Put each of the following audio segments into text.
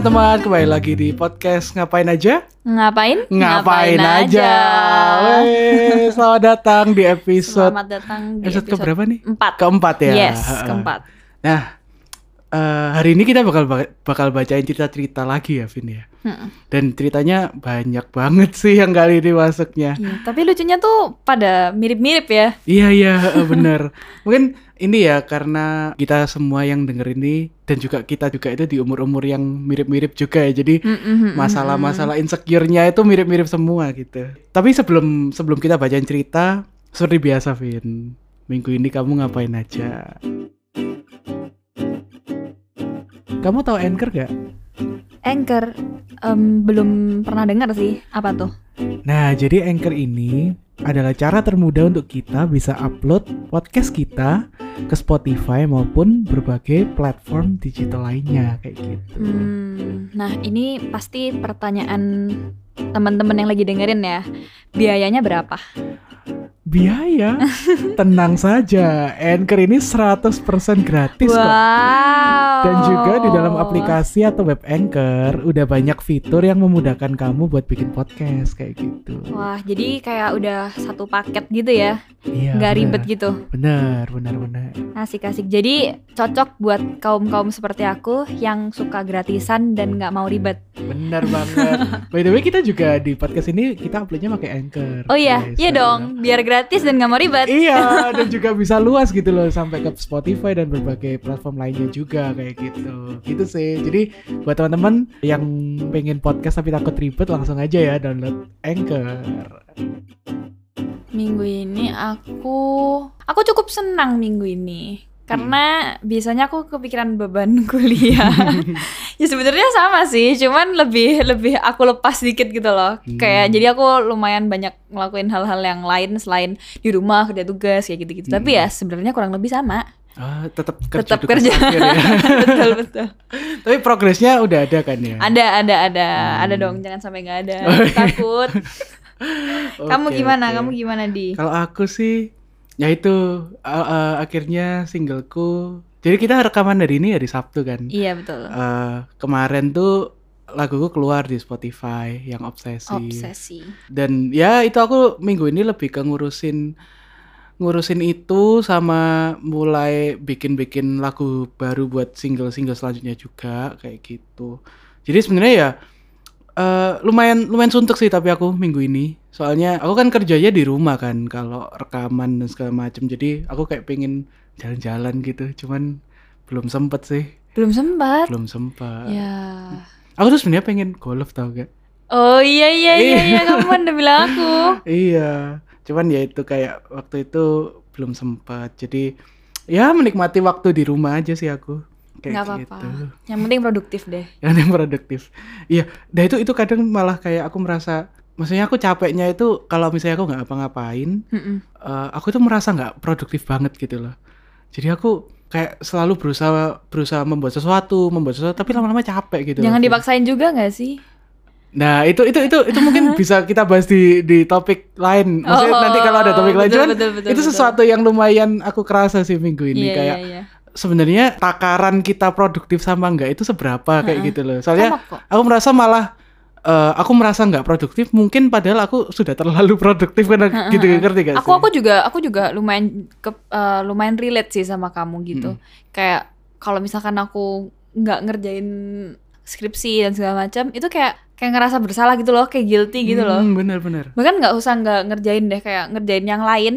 Teman-teman, kembali lagi di podcast Ngapain Aja? Ngapain? Ngapain, aja. Weh, selamat datang di episode Selamat datang di episode, episode keberapa nih? Empat. Keempat ya. Yes, keempat. Nah, eh, hari ini kita bakal bakal bacain cerita-cerita lagi ya, Vin ya. Mm-mm. Dan ceritanya banyak banget sih yang kali ini masuknya. Iya, tapi lucunya tuh pada mirip-mirip ya. Iya iya bener. Mungkin ini ya karena kita semua yang denger ini dan juga kita juga itu di umur-umur yang mirip-mirip juga ya. Jadi masalah-masalah insecure-nya itu mirip-mirip semua gitu. Tapi sebelum sebelum kita bacain cerita, seperti biasa Vin, minggu ini kamu ngapain aja? Kamu tahu Anchor gak? Anchor em, belum pernah dengar sih. Apa tuh? Nah, jadi Anchor ini adalah cara termudah untuk kita bisa upload podcast kita ke Spotify maupun berbagai platform digital lainnya kayak gitu. Hmm, nah, ini pasti pertanyaan teman-teman yang lagi dengerin ya. Biayanya berapa? Biaya? Tenang saja, Anchor ini 100% gratis kok. wow. Dan juga di dalam aplikasi atau web Anchor udah banyak fitur yang memudahkan kamu buat bikin podcast kayak gitu. Wah, jadi kayak udah satu paket gitu ya. Iya. Nggak bener. ribet gitu. Bener, bener, bener. Asik-asik. Jadi cocok buat kaum-kaum seperti aku yang suka gratisan dan nggak mau ribet. Bener banget. By the way kita juga di podcast ini kita uploadnya pakai Anchor. Oh iya, guys. iya dong. Biar gratis dan nggak mau ribet. Iya, dan juga bisa luas gitu loh sampai ke Spotify dan berbagai platform lainnya juga kayak gitu. Gitu sih. Jadi buat teman-teman yang pengen podcast tapi takut ribet langsung aja ya download Anchor. Minggu ini aku aku cukup senang minggu ini karena biasanya aku kepikiran beban kuliah. ya sebenarnya sama sih, cuman lebih lebih aku lepas dikit gitu loh. Hmm. Kayak jadi aku lumayan banyak ngelakuin hal-hal yang lain selain di rumah kerja tugas kayak gitu-gitu. Tapi ya sebenarnya kurang lebih sama. Ah, tetap kerja Tetap kerja. akhir ya. betul betul. tapi progresnya udah ada kan ya? Ada ada ada ada Hmm. dong, jangan sampai nggak ada. Oh, iya. Takut. Kamu gimana? oke. Kamu gimana di? Kalau aku sih ya itu uh, uh, akhirnya singleku. Jadi kita rekaman dari ini ya di Sabtu kan. Iya betul. Eh, kemarin tuh laguku keluar di Spotify yang obsesi. Obsesi. Dan ya itu aku minggu ini lebih ke ngurusin ngurusin itu sama mulai bikin-bikin lagu baru buat single-single selanjutnya juga kayak gitu. Jadi sebenarnya ya eh, lumayan lumayan suntuk sih tapi aku minggu ini. Soalnya aku kan kerjanya di rumah kan kalau rekaman dan segala macem. Jadi aku kayak pengen jalan-jalan gitu. Cuman belum sempet sih. Belum sempat. Belum sempat. Ya. Aku tuh sebenarnya pengen golf tau gak? Oh iya iya iya Iya. iya kamu kan udah bilang aku. Iya, cuman ya itu kayak waktu itu belum sempat. Jadi ya menikmati waktu di rumah aja sih aku. Kayak Nggak apa-apa. gitu. Yang penting produktif deh. Yang yang produktif. Iya, nah itu itu kadang malah kayak aku merasa maksudnya aku capeknya itu kalau misalnya aku nggak apa-ngapain, Mm-mm. eh, aku tuh merasa nggak produktif banget gitu loh. Jadi aku kayak selalu berusaha berusaha membuat sesuatu, membuat sesuatu tapi lama-lama capek gitu. Jangan loh. dipaksain juga nggak sih? Nah itu itu itu itu mungkin bisa kita bahas di di topik lain. Maksudnya Oh, nanti kalau ada topik lain, betul, cuman betul, betul, itu betul. sesuatu yang lumayan aku kerasa sih minggu ini iya kayak iya iya. Sebenarnya takaran kita produktif sama enggak itu seberapa kayak gitu loh. Soalnya aku merasa malah eh, aku merasa nggak produktif mungkin padahal aku sudah terlalu produktif kan gitu ngerti gak Aku sih? aku juga aku juga lumayan ke, eh, lumayan relate sih sama kamu gitu. Kayak kalau misalkan aku nggak ngerjain skripsi dan segala macam, itu kayak kayak ngerasa bersalah gitu loh, kayak guilty gitu loh. Hmm, bener-bener. bahkan nggak usah nggak ngerjain deh kayak ngerjain yang lain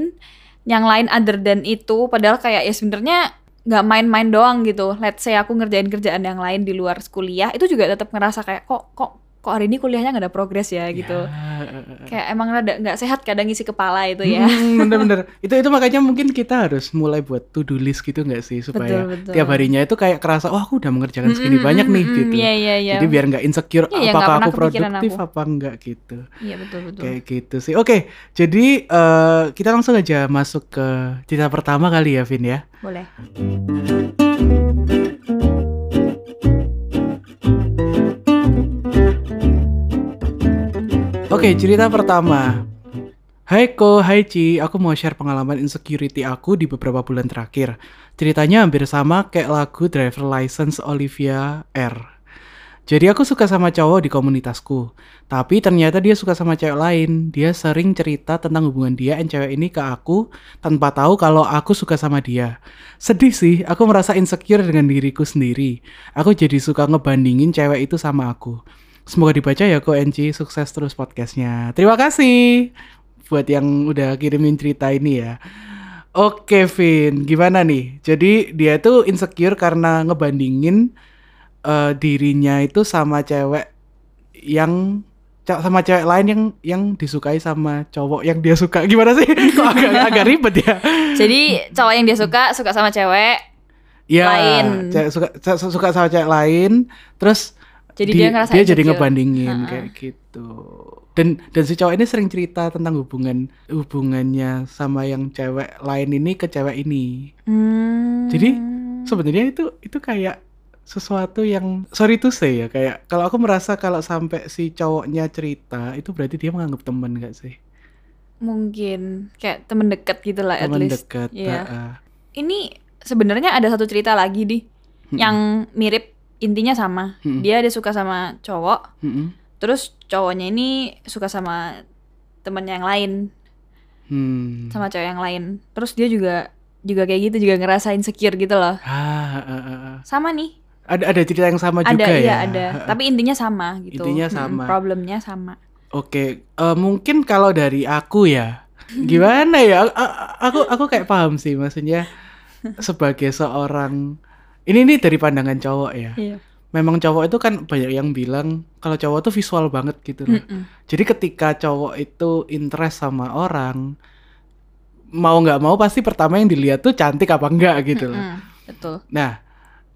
yang lain other than itu padahal kayak ya sebenarnya nggak main-main doang gitu. Let's say aku ngerjain kerjaan yang lain di luar kuliah itu juga tetap ngerasa kayak kok kok kok hari ini kuliahnya nggak ada progres ya gitu Ya, eh, eh. kayak emang rada nggak sehat kadang isi kepala itu ya Hmm, bener-bener. itu itu makanya mungkin kita harus mulai buat to do list gitu nggak sih supaya Betul, betul. tiap harinya itu kayak kerasa oh aku udah mengerjakan segini Mm, banyak mm, nih mm, gitu. iya iya iya Jadi biar nggak insecure Iya, iya, apakah pernah aku produktif aku. apa enggak gitu. iya betul betul Kayak gitu sih. Oke, jadi eh, kita langsung aja masuk ke cerita pertama kali ya, Vin ya. boleh Oke, cerita pertama. Hai Ko, hai Ci, aku mau share pengalaman insecurity aku di beberapa bulan terakhir. Ceritanya hampir sama kayak lagu Driver License Olivia R. Jadi aku suka sama cowok di komunitasku. Tapi ternyata dia suka sama cewek lain. Dia sering cerita tentang hubungan dia dan cewek ini ke aku tanpa tahu kalau aku suka sama dia. Sedih sih, aku merasa insecure dengan diriku sendiri. Aku jadi suka ngebandingin cewek itu sama aku. Semoga dibaca ya kok Enci, sukses terus podcastnya. Terima kasih buat yang udah kirimin cerita ini ya. Oke Vin, gimana nih? Jadi dia tuh insecure karena ngebandingin eh, dirinya itu sama cewek yang sama cewek lain yang yang disukai sama cowok yang dia suka. Gimana sih? Kok agak agak ribet ya? Jadi cowok yang dia suka suka sama cewek. Ya, Lain. cewek suka suka sama cewek lain, terus Jadi di- dia ngerasa dia jadi ngebandingin Ha-ha. kayak gitu. Dan dan si cowok ini sering cerita tentang hubungan hubungannya sama yang cewek lain ini ke cewek ini. Hmm. Jadi sebenarnya itu itu kayak sesuatu yang sorry to say ya kayak kalau aku merasa kalau sampai si cowoknya cerita itu berarti dia menganggap teman gak sih mungkin kayak temen dekat gitu lah at teman least. dekat Iya. heeh. Ini sebenarnya ada satu cerita lagi di yang mirip intinya sama. Mm-mm. Dia ada suka sama cowok, Mm-mm. terus cowoknya ini suka sama temennya yang lain, Hmm. sama cewek yang lain. Terus dia juga juga kayak gitu juga ngerasa insecure gitu loh. Ah, ah, ah, ah. Sama nih. ada ada cerita yang sama ada juga ya iya ada. Tapi intinya sama gitu. Intinya sama. Problemnya sama. Oke, eh, mungkin kalau dari aku ya, gimana ya? Aku aku kayak paham sih, maksudnya sebagai seorang ini nih dari pandangan cowok ya. Iya. Memang cowok itu kan banyak yang bilang kalau cowok tuh visual banget gitu loh. Mm-mm. Jadi ketika cowok itu interest sama orang, mau nggak mau pasti pertama yang dilihat tuh cantik apa enggak gitu loh. Mm-mm. Betul. Nah,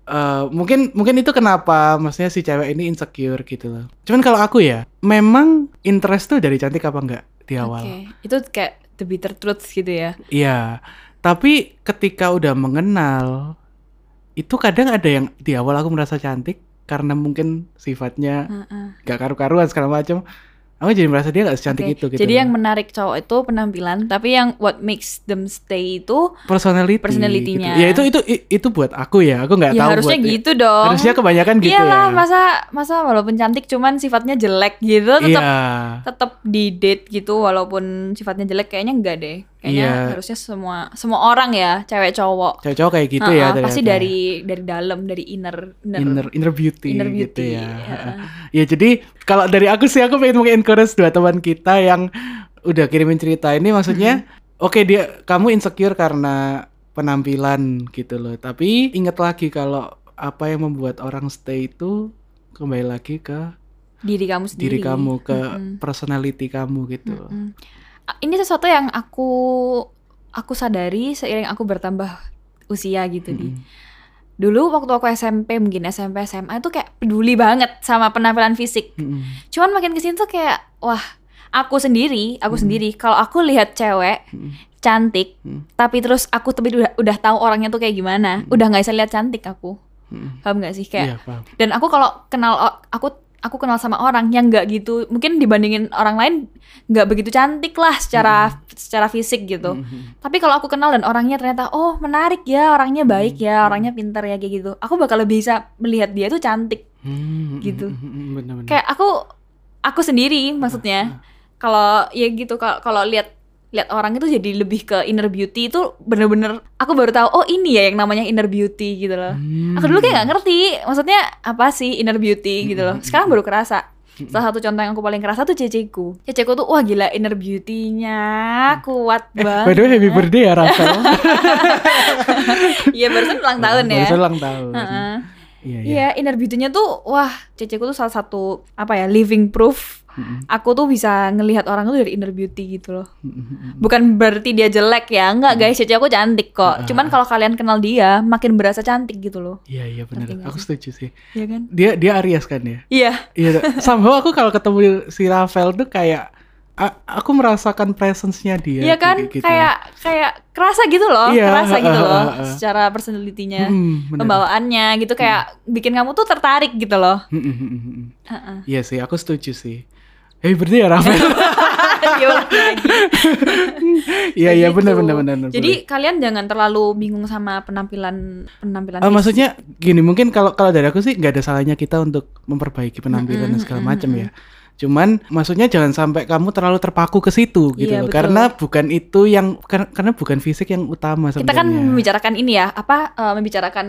eh, mungkin mungkin itu kenapa maksudnya si cewek ini insecure gitu loh. Cuman kalau aku ya, memang interest tuh dari cantik apa enggak di awal. Oke. Itu kayak the bitter truth gitu ya. Iya. Tapi ketika udah mengenal, itu kadang ada yang di awal aku merasa cantik karena mungkin sifatnya Heeh. gak karu-karuan segala macam. Aku jadi merasa dia gak secantik Oke, itu gitu. Jadi yang menarik cowok itu penampilan, tapi yang what makes them stay itu personality, personality-nya. gitu. Ya itu itu itu buat aku ya. Aku nggak ya tahu harusnya buat gitu dong. Harusnya kebanyakan gitu Iyalah, ya. masa masa walaupun cantik cuman sifatnya jelek gitu tetap Iya. tetap di date gitu walaupun sifatnya jelek kayaknya enggak deh. Kayaknya Iya. harusnya semua semua orang ya, cewek cowok. Cowok-cowok kayak gitu Heeh, ya pasti ternyata. dari dari dalam, dari inner inner, inner inner beauty, inner gitu beauty. ya. Heeh. Ya jadi kalau dari aku sih aku pengen mungkin encourage dua teman kita yang udah kirimin cerita ini maksudnya oke dia kamu insecure karena penampilan gitu loh. Tapi ingat lagi kalau apa yang membuat orang stay itu kembali lagi ke diri kamu sendiri. diri kamu, ke Mm-mm. personality kamu gitu. Mm. A- Ini sesuatu yang aku aku sadari seiring aku bertambah usia gitu di. Mm-mm. Dulu waktu aku SMP mungkin SMP SMA itu kayak peduli banget sama penampilan fisik. Mm-mm. Cuman makin ke sini tuh kayak wah aku sendiri, aku Mm. sendiri kalau aku lihat cewek Mm-mm. cantik, Mm. tapi terus aku tapi udah udah tahu orangnya tuh kayak gimana, Mm. udah nggak bisa lihat cantik aku. Mm-mm. Paham gak sih kayak Iya, paham. dan aku kalau kenal aku aku kenal sama orang yang nggak gitu mungkin dibandingin orang lain nggak begitu cantik lah secara secara fisik gitu Mm-mm. tapi kalau aku kenal dan orangnya ternyata oh menarik ya orangnya baik ya Hmm. orangnya pintar ya kayak gitu aku bakal lebih bisa melihat dia tuh cantik Mm-mm. Gitu. Mm-mm. Benar-benar. kayak aku aku sendiri maksudnya kalau ya gitu kalau lihat lihat orang itu jadi lebih ke inner beauty itu bener-bener aku baru tahu oh ini ya yang namanya inner beauty gitu loh Hmm. aku dulu kayak nggak ngerti maksudnya apa sih inner beauty gitu loh Hmm. sekarang baru kerasa salah satu contoh yang aku paling kerasa tuh ceceku ceceku tuh wah gila inner beauty-nya kuat Eh, banget by the way happy birthday ya Rafael. iya barusan ulang tahun ya Barusan ulang tahun. Heeh. Iya, iya. Iya, inner beauty-nya tuh wah, ceceku tuh salah satu apa ya, living proof. Mm-mm. Aku tuh bisa ngelihat orang tuh dari inner beauty gitu loh. Mm-mm. Bukan berarti dia jelek ya, enggak guys, cece aku cantik kok. Ah. Cuman kalau kalian kenal dia, makin berasa cantik gitu loh. Iya iya benar. Aku setuju sih. Iya kan? Dia dia Aries kan ya. Iya. Iya. somehow aku kalau ketemu si Rafael tuh kayak a- aku merasakan presence-nya dia. Iya kan? gitu. Kayak kayak kerasa gitu loh, Iya, kerasa gitu ah, loh ah, ah. secara personality-nya, Mm, benar. pembawaannya gitu kayak bikin kamu tuh tertarik gitu loh. Mm, mm, mm, mm, mm. Heeh. Iya sih, aku setuju sih. Happy birthday ya Rafael. Iya iya gitu. benar benar benar. Jadi kalian jangan terlalu bingung sama penampilan penampilan. Fisik. maksudnya gini mungkin kalau kalau dari aku sih nggak ada salahnya kita untuk memperbaiki penampilan dan segala macam ya. Cuman maksudnya jangan sampai kamu terlalu terpaku ke situ gitu Iya, loh. betul. Karena bukan itu yang kar- karena bukan fisik yang utama kita kan sebenarnya. membicarakan ini ya, apa eh, membicarakan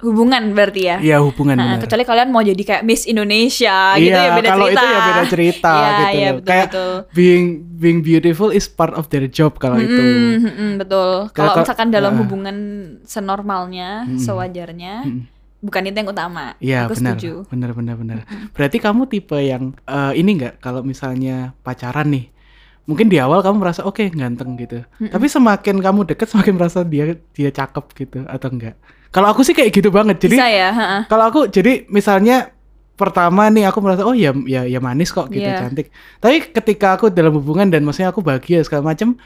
hubungan berarti ya. Iya hubungan Nah, benar. kecuali kalian mau jadi kayak Miss Indonesia gitu Iya, ya beda kalau cerita. itu ya beda cerita Iya, gitu iya, betul, Kayak betul. being being beautiful is part of their job kalau itu. Mm-mm, mm-mm, betul. Kalau- Kalau misalkan dalam ah. hubungan senormalnya, sewajarnya, Mm-mm. Bukan itu yang utama. Iya benar, setuju. benar benar benar. Berarti kamu tipe yang eh, ini nggak kalau misalnya pacaran nih, mungkin di awal kamu merasa oke ganteng gitu, tapi semakin kamu deket semakin merasa dia dia cakep gitu atau enggak? Kalau aku sih kayak gitu banget. Jadi Bisa ya, kalau aku jadi misalnya pertama nih aku merasa oh ya ya ya manis kok gitu Iya. cantik. Tapi ketika aku dalam hubungan dan maksudnya aku bahagia segala macam,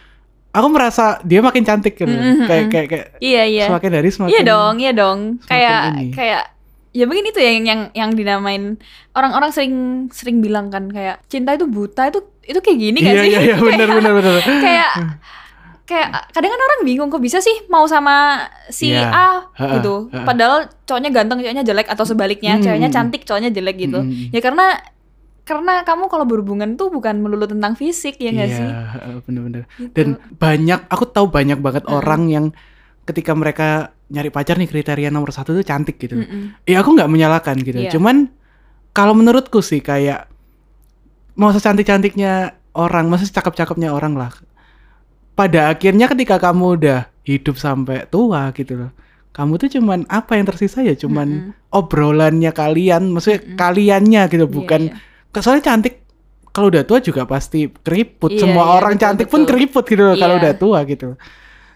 aku merasa dia makin cantik gitu. Mm-mm, Kayak kayak kayak Iya, iya. semakin hari semakin Iya dong, iya dong. Kayak ini. kayak ya mungkin itu yang yang yang dinamain orang-orang sering sering bilang kan kayak cinta itu buta itu itu kayak gini gak Iya sih? iya iya benar Kayak- benar benar. kayak kayak kadang kan orang bingung kok bisa sih mau sama si Iya. A gitu padahal cowoknya ganteng cowoknya jelek atau sebaliknya Hmm, ceweknya hmm, cantik cowoknya jelek gitu Hmm. ya karena karena kamu kalau berhubungan tuh bukan melulu tentang fisik ya nggak iya, sih bener-bener. Gitu. Dan banyak, aku tahu banyak banget orang yang ketika mereka nyari pacar nih kriteria nomor satu tuh cantik gitu. Mm-mm. Ya aku nggak menyalahkan gitu. Iya. Cuman kalau menurutku sih kayak mau secantik-cantiknya orang, masih cakep-cakepnya orang lah. Pada akhirnya ketika kamu udah hidup sampai tua gitu loh. Kamu tuh cuman apa yang tersisa ya cuman obrolannya kalian, maksudnya kaliannya gitu, Iya, bukan iya. Soalnya cantik kalau udah tua juga pasti keriput. Iya, Semua iya, orang betul, cantik pun betul. keriput gitu loh kalau Iya. udah tua gitu.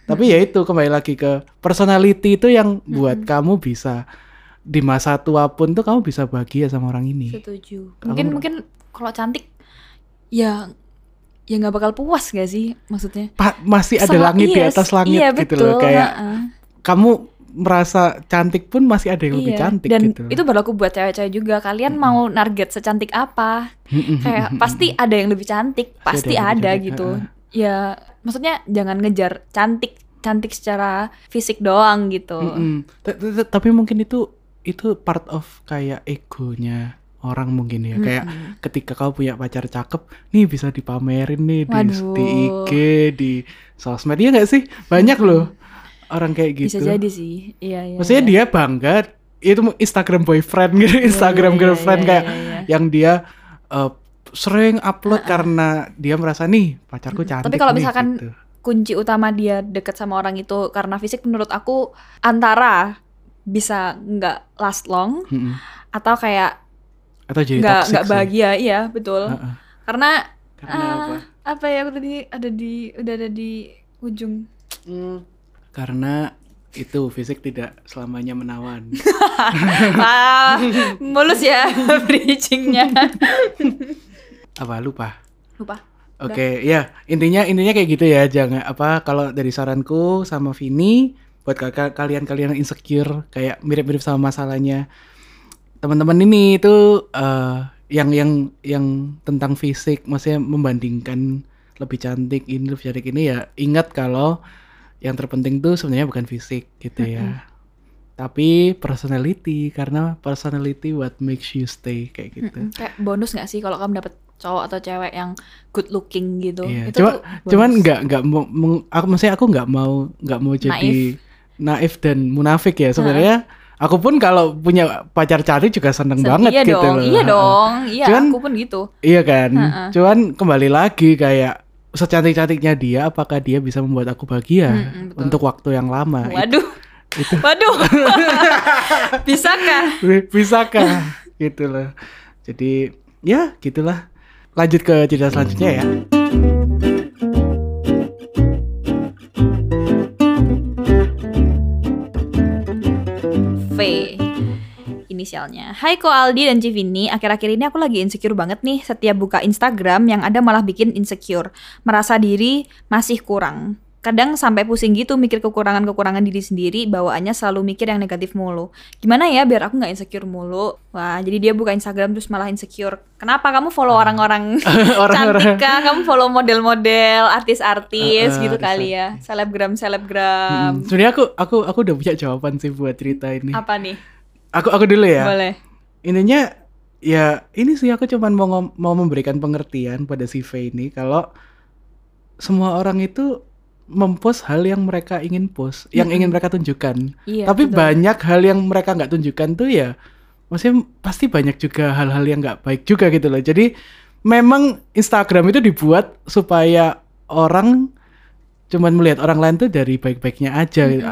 Tapi ya itu kembali lagi ke personality itu yang buat kamu bisa di masa tua pun tuh kamu bisa bahagia sama orang ini. setuju Kamu- mungkin mungkin kalau cantik ya ya nggak bakal puas gak sih maksudnya Pa- masih ada Sama- langit di iya, atas langit iya, gitu betul, loh kayak ha-ha. kamu merasa cantik pun masih ada yang lebih Iya, cantik dan gitu. itu berlaku buat cewek-cewek juga. Kalian mau target secantik apa? Kayak pasti ada yang lebih cantik, pasti ada lebih ada cantik, gitu. ha-ha. Ya, maksudnya jangan ngejar cantik, cantik secara fisik doang gitu. Ta- ta- Tapi mungkin itu itu part of kayak egonya orang mungkin ya. Kayak ketika kau punya pacar cakep, nih bisa dipamerin nih di, Waduh. di IG, di sosmed ya nggak sih? Banyak loh orang kayak gitu. Bisa jadi sih. Iya, iya. Maksudnya iya. dia bangga itu Instagram boyfriend gitu, Instagram iya, girlfriend iya, kayak iya, iya. yang dia eh, sering upload karena dia merasa nih pacarku cantik. Tapi kalau nih," misalkan gitu. kunci utama dia deket sama orang itu karena fisik menurut aku antara bisa nggak last long Mm-mm. atau kayak atau jadi nggak nggak sih. bahagia iya betul Heeh. karena Karena ah, apa? apa ya aku tadi ada di udah ada di ujung Karena itu fisik tidak selamanya menawan. ah mulus ya bridgingnya apa lupa? lupa Oke, ya intinya intinya kayak gitu ya. Jangan apa kalau dari saranku sama Vini buat ka- kalian-kalian yang insecure kayak mirip-mirip sama masalahnya teman-teman ini itu eh, yang yang yang tentang fisik, maksudnya membandingkan lebih cantik ini lebih cantik ini ya ingat kalau yang terpenting tuh sebenarnya bukan fisik gitu ya. Tapi personality karena personality what makes you stay kayak gitu. Kayak bonus nggak sih kalau kamu dapet cowok atau cewek yang good looking gitu Iya, itu cuma cuman nggak nggak mau meng- aku maksudnya aku nggak mau nggak mau jadi naif, dan munafik ya sebenarnya. Aku pun kalau punya pacar cantik juga seneng Sen- banget iya gitu dong loh. iya dong iya Cuman- aku pun gitu Iya kan. Ha-ha. Cuman kembali lagi kayak secantik-cantiknya dia, apakah dia bisa membuat aku bahagia betul. untuk waktu yang lama? waduh waduh bisakah bisakah? gitu loh. Jadi ya gitulah. Lanjut ke cerita selanjutnya ya. Inisialnya. Hai Ko Aldi dan Civini, akhir-akhir ini aku lagi insecure banget nih setiap buka Instagram yang ada malah bikin insecure, merasa diri masih kurang. kadang sampai pusing gitu mikir kekurangan-kekurangan diri sendiri bawaannya selalu mikir yang negatif mulu. Gimana ya biar aku nggak insecure mulu? Wah jadi dia buka Instagram terus malah insecure. Kenapa kamu follow orang-orang Orang-orang. cantik kah? Kamu follow model-model artis-artis Uh, uh, gitu artis- kali ya. selebgram selebgram Mm, Sebenarnya aku aku aku udah punya jawaban sih buat cerita ini. apa nih Aku aku dulu ya. boleh Intinya ya ini sih aku cuman mau mau memberikan pengertian pada si V ini kalau semua orang itu mempost hal yang mereka ingin post, yang ingin mereka tunjukkan. iya Tapi betul. banyak hal yang mereka nggak tunjukkan tuh ya, maksudnya pasti banyak juga hal-hal yang nggak baik juga gitu loh. Jadi memang Instagram itu dibuat supaya orang cuman melihat orang lain tuh dari baik-baiknya aja. gitu.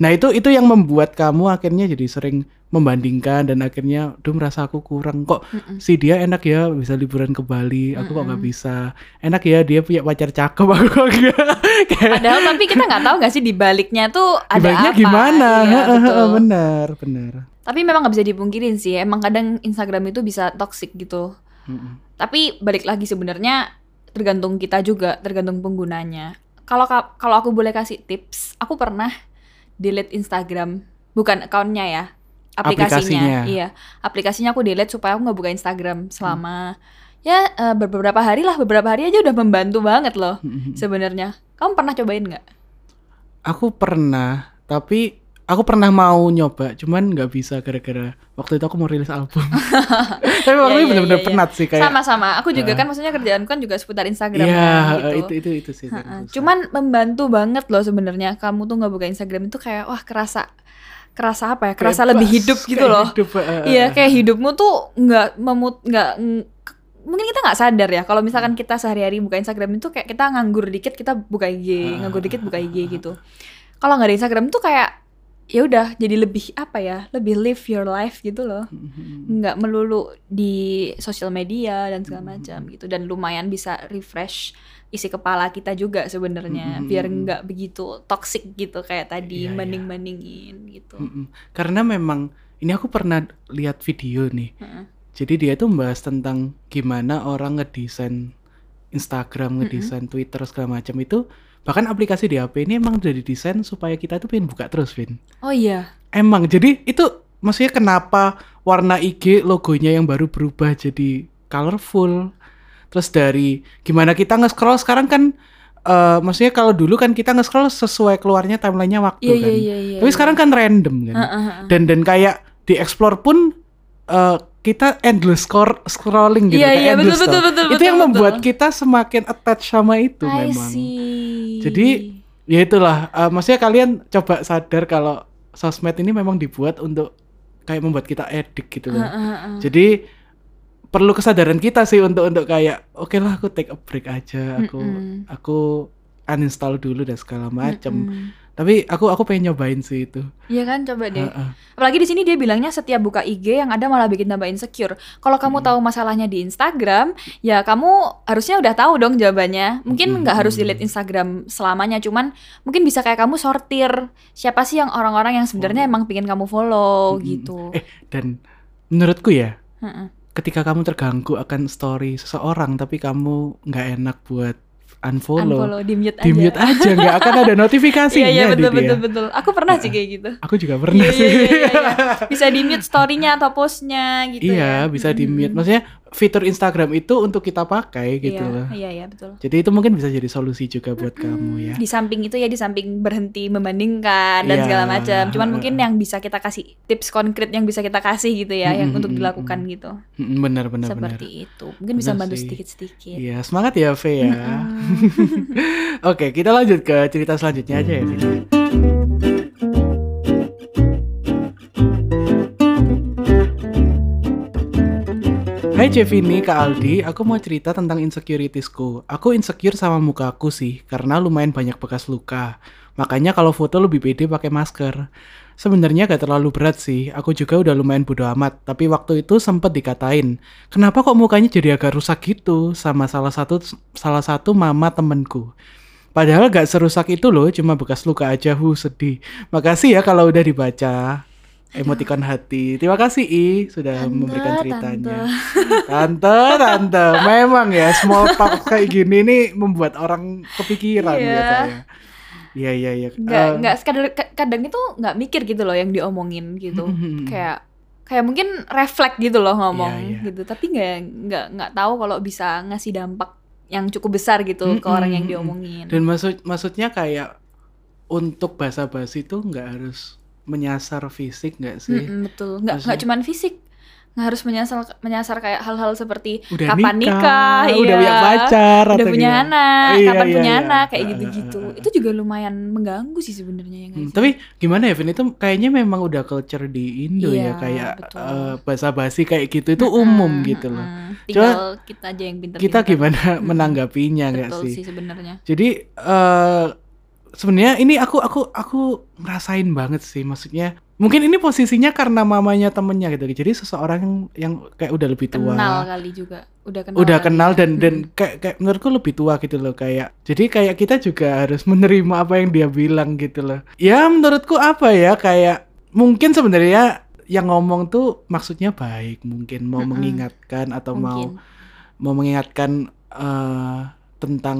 Nah itu itu yang membuat kamu akhirnya jadi sering membandingkan dan akhirnya, duh merasa aku kurang kok si dia enak ya bisa liburan ke Bali, aku kok nggak bisa. Enak ya dia punya pacar cakep, aku kok enggak. Padahal tapi kita nggak tahu nggak sih di baliknya tuh ada Baiknya apa. gimana? Betul. heeh, benar, benar. Tapi memang nggak bisa dipungkirin sih. Emang kadang Instagram itu bisa toxic gitu. Mm-mm. Tapi balik lagi sebenarnya tergantung kita juga, tergantung penggunanya. Kalau ka- kalau aku boleh kasih tips, aku pernah delete Instagram, bukan akunnya ya, aplikasinya. Aplikasinya. Iya, aplikasinya aku delete supaya aku nggak buka Instagram selama ya eh, beberapa hari lah, beberapa hari aja udah membantu banget loh Mm-mm. sebenarnya. Kamu pernah cobain nggak? Aku pernah, tapi aku pernah mau nyoba, cuman nggak bisa gara-gara waktu itu aku mau rilis album. tapi waktu itu iya, iya, iya. penat sih kayak. Sama-sama. Aku juga kan maksudnya kerjaan kan juga seputar Instagram gitu. itu itu itu sih. Cuman membantu banget loh sebenarnya. Kamu tuh nggak buka Instagram itu kayak wah kerasa kerasa apa ya? Kerasa lebih hidup gitu loh. Iya, kayak hidupmu tuh nggak memut nggak ng- mungkin kita nggak sadar ya kalau misalkan kita sehari-hari buka Instagram itu kayak kita nganggur dikit kita buka IG, nganggur dikit buka IG gitu. Kalau nggak ada Instagram tuh kayak ya udah jadi lebih apa ya? Lebih live your life gitu loh. Mhm. nggak melulu di sosial media dan segala macam gitu dan lumayan bisa refresh isi kepala kita juga sebenarnya Mm-mm. biar nggak begitu toxic gitu kayak tadi Iya, iya. banding-bandingin gitu. Mm-mm. Karena memang ini aku pernah lihat video nih. Heeh. Jadi dia tuh membahas tentang gimana orang ngedesain Instagram, ngedesain Twitter segala macam itu bahkan aplikasi di HP ini emang udah didesain supaya kita tuh pengen buka terus, Vin. Oh iya, Emang jadi itu maksudnya kenapa warna IG logonya yang baru berubah jadi colorful. Terus dari gimana kita nge-scroll sekarang kan eh maksudnya kalau dulu kan kita nge-scroll sesuai keluarnya timelinenya waktu iya kan. iya iya. iya Tapi iya. sekarang kan random kan. Heeh, heeh. Dan dan kayak di explore pun eh, kita endless scroll scrolling gitu kayak iya, betul, endless betul, tuh. betul, Itu betul, yang membuat betul. kita semakin attach sama itu I memang. see. Jadi ya itulah eh, maksudnya kalian coba sadar kalau sosmed ini memang dibuat untuk kayak membuat kita edik gitu loh. Heeh, heeh. Jadi perlu kesadaran kita sih untuk untuk kayak oke lah aku take a break aja, aku Mm-mm. aku uninstall dulu dan segala macam. Mm-mm. Tapi aku aku pengen nyobain sih itu. Iya kan coba deh. Heeh. Apalagi di sini dia bilangnya setiap buka IG yang ada malah bikin tambah insecure. Kalau kamu Hmm. tahu masalahnya di Instagram, ya kamu harusnya udah tahu dong jawabannya. Mungkin Hmm. nggak harus delete Instagram selamanya, cuman mungkin bisa kayak kamu sortir siapa sih yang orang-orang yang sebenarnya emang pingin kamu follow Mm-mm. gitu. Eh dan menurutku ya Heeh. ketika kamu terganggu akan story seseorang tapi kamu nggak enak buat unfollow, Unfollow, di mute aja. di mute aja nggak akan ada notifikasinya Iya iya di betul dia. betul betul. Aku pernah sih kayak gitu. Aku juga pernah Iya, sih. iya, iya, iya. Bisa di mute story-nya atau postnya gitu iya ya. bisa di mute. Maksudnya fitur Instagram itu untuk kita pakai gitu iya, loh. Iya iya betul. Jadi itu mungkin bisa jadi solusi juga buat kamu ya. Di samping itu ya di samping berhenti membandingkan dan Iya. segala macam. Cuman mungkin yang bisa kita kasih tips konkret yang bisa kita kasih gitu ya yang Mm-mm, untuk dilakukan gitu. Benar benar benar. Seperti itu. Mungkin bisa Benar bantu sih. sedikit-sedikit. Iya semangat ya V ya. Oke kita lanjut ke cerita selanjutnya aja ya. Vin. Hai Jevini, Kak Aldi, aku mau cerita tentang insecuritiesku. Aku insecure sama mukaku sih, karena lumayan banyak bekas luka. Makanya kalau foto lebih pede pakai masker. Sebenarnya gak terlalu berat sih, aku juga udah lumayan bodo amat. Tapi waktu itu sempet dikatain, kenapa kok mukanya jadi agak rusak gitu sama salah satu salah satu mama temenku. Padahal gak serusak itu loh, cuma bekas luka aja, hu sedih. Makasih ya kalau udah dibaca. Emoticon hati. Terima kasih I sudah Tante, memberikan ceritanya. Tante, tante, memang ya small talk kayak gini nih membuat orang kepikiran Iya. biasanya. Iya iya iya. nggak Eh, nggak kadang kadang itu nggak mikir gitu loh yang diomongin gitu mm-mm. kayak kayak mungkin refleks gitu loh ngomong Iya, iya. gitu tapi nggak nggak nggak tahu kalau bisa ngasih dampak yang cukup besar gitu ke Mm-mm, orang yang diomongin Dan maksud maksudnya kayak untuk bahasa basi itu nggak harus menyasar fisik nggak sih? Mm-mm, betul nggak nggak cuman fisik nggak harus menyasar menyasar kayak hal-hal seperti Udah kapan nikah, udah iya. punya pacar, udah punya gimana? anak Iya, kapan iya, punya iya. anak kayak Ah, gitu-gitu ah, ah, ah. itu juga lumayan mengganggu sih sebenarnya ya Hmm, sih? tapi gimana ya Vin itu kayaknya memang udah culture di Indo ya Iya, kayak betul. eh, bahasa basi kayak gitu itu umum gitu loh. tinggal kita aja yang pintar Kita gimana menanggapinya nggak betul sih? sih sebenarnya Jadi eh sebenarnya ini aku aku aku ngerasain banget sih maksudnya mungkin ini posisinya karena mamanya temennya gitu jadi seseorang yang, yang kayak udah lebih tua kenal kali juga udah kenal udah kali kenal ya. dan dan Mm-mm. kayak kayak menurutku lebih tua gitu loh kayak jadi kayak kita juga harus menerima apa yang dia bilang gitu loh ya menurutku apa ya kayak mungkin sebenarnya yang ngomong tuh maksudnya baik mungkin mau Mm-mm. mengingatkan atau mau mungkin mau mengingatkan eh, tentang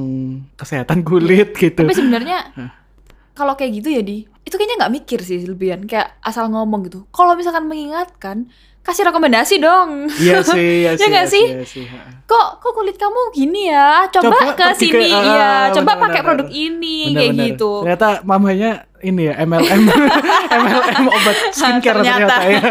kesehatan kulit gitu. Tapi sebenarnya kalau kayak gitu ya di itu kayaknya nggak mikir sih lebihan kayak asal ngomong gitu. Kalau misalkan mengingatkan kasih rekomendasi dong Iya sih, iya Ya sih, nggak iya sih? iya sih, kok kok kulit kamu gini ya coba, Coba ke sini ah, ya coba pakai produk ini Benar, kayak benar. gitu Ternyata mamanya ini ya MLM, MLM obat skincare Ternyata. ternyata, ya.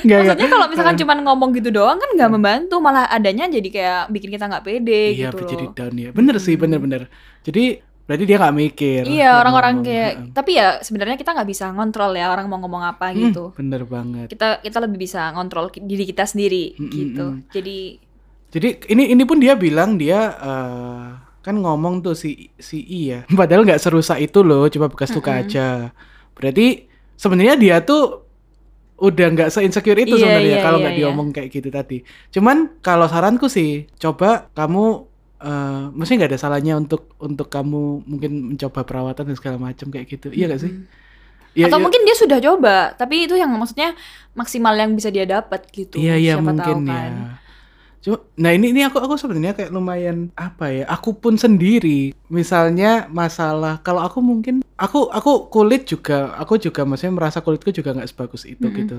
Nggak. maksudnya kalau misalkan cuma ngomong gitu doang kan nggak membantu malah adanya jadi kayak bikin kita nggak pede iya, gitu jadi loh down ya. Bener sih, Hmm. bener-bener. Jadi berarti dia nggak mikir. Iya orang-orang kayak tapi ya sebenarnya kita nggak bisa ngontrol ya orang mau ngomong apa Hmm, gitu. bener banget. Kita kita lebih bisa ngontrol diri kita sendiri Mm, mm, gitu. mm. Jadi Jadi ini ini pun dia bilang dia eh, kan ngomong tuh si si I ya. Padahal nggak serusak itu loh, cuma bekas luka Mm-mm. aja. Berarti sebenarnya dia tuh udah nggak se-insecure itu Iya, sebenarnya iya, kalau iya, nggak iya. diomong kayak gitu tadi. Cuman kalau saranku sih, coba kamu eh mesti nggak ada salahnya untuk untuk kamu mungkin mencoba perawatan dan segala macam kayak gitu. Iya gak sih? Iya, atau iya. mungkin dia sudah coba, tapi itu yang maksudnya maksimal yang bisa dia dapat gitu. Iya iya Siapa mungkin tahu ya. Cuma, nah ini ini aku aku sebenarnya kayak lumayan apa ya? Aku pun sendiri, misalnya masalah kalau aku mungkin aku aku kulit juga aku juga maksudnya merasa kulitku juga nggak sebagus itu Mm-mm. gitu.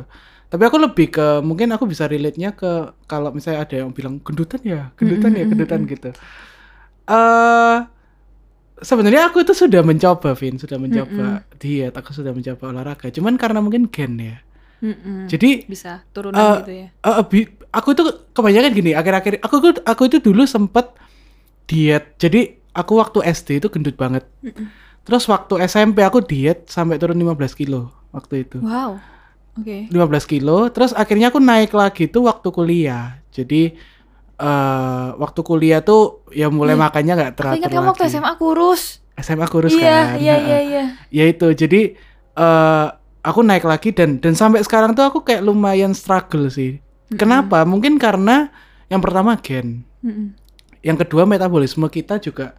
Tapi aku lebih ke mungkin aku bisa relate-nya ke kalau misalnya ada yang bilang gendutan ya, gendutan ya, Mm-mm, gendutan mm-mm. gitu. Eh sebenarnya aku itu sudah mencoba, Vin, sudah mencoba diet, aku sudah mencoba olahraga. Cuman karena mungkin gen ya. Mm-mm. Jadi bisa turunan Eh, gitu ya. Bi- aku itu kebanyakan gini akhir-akhir aku aku itu dulu sempet diet jadi aku waktu SD itu gendut banget Mm-mm. terus waktu SMP aku diet sampai turun 15 kilo waktu itu Wow. Oke. 15 kilo terus akhirnya aku naik lagi tuh waktu kuliah jadi eh waktu kuliah tuh ya mulai Ih, makannya nggak Aku teratur ingat kamu waktu. SMA kurus. SMA kurus iya, kan iya, iya, iya. ya itu jadi eh aku naik lagi dan dan sampai sekarang tuh aku kayak lumayan struggle sih. Kenapa? Mungkin karena yang pertama gen. Mm-mm. yang kedua metabolisme kita juga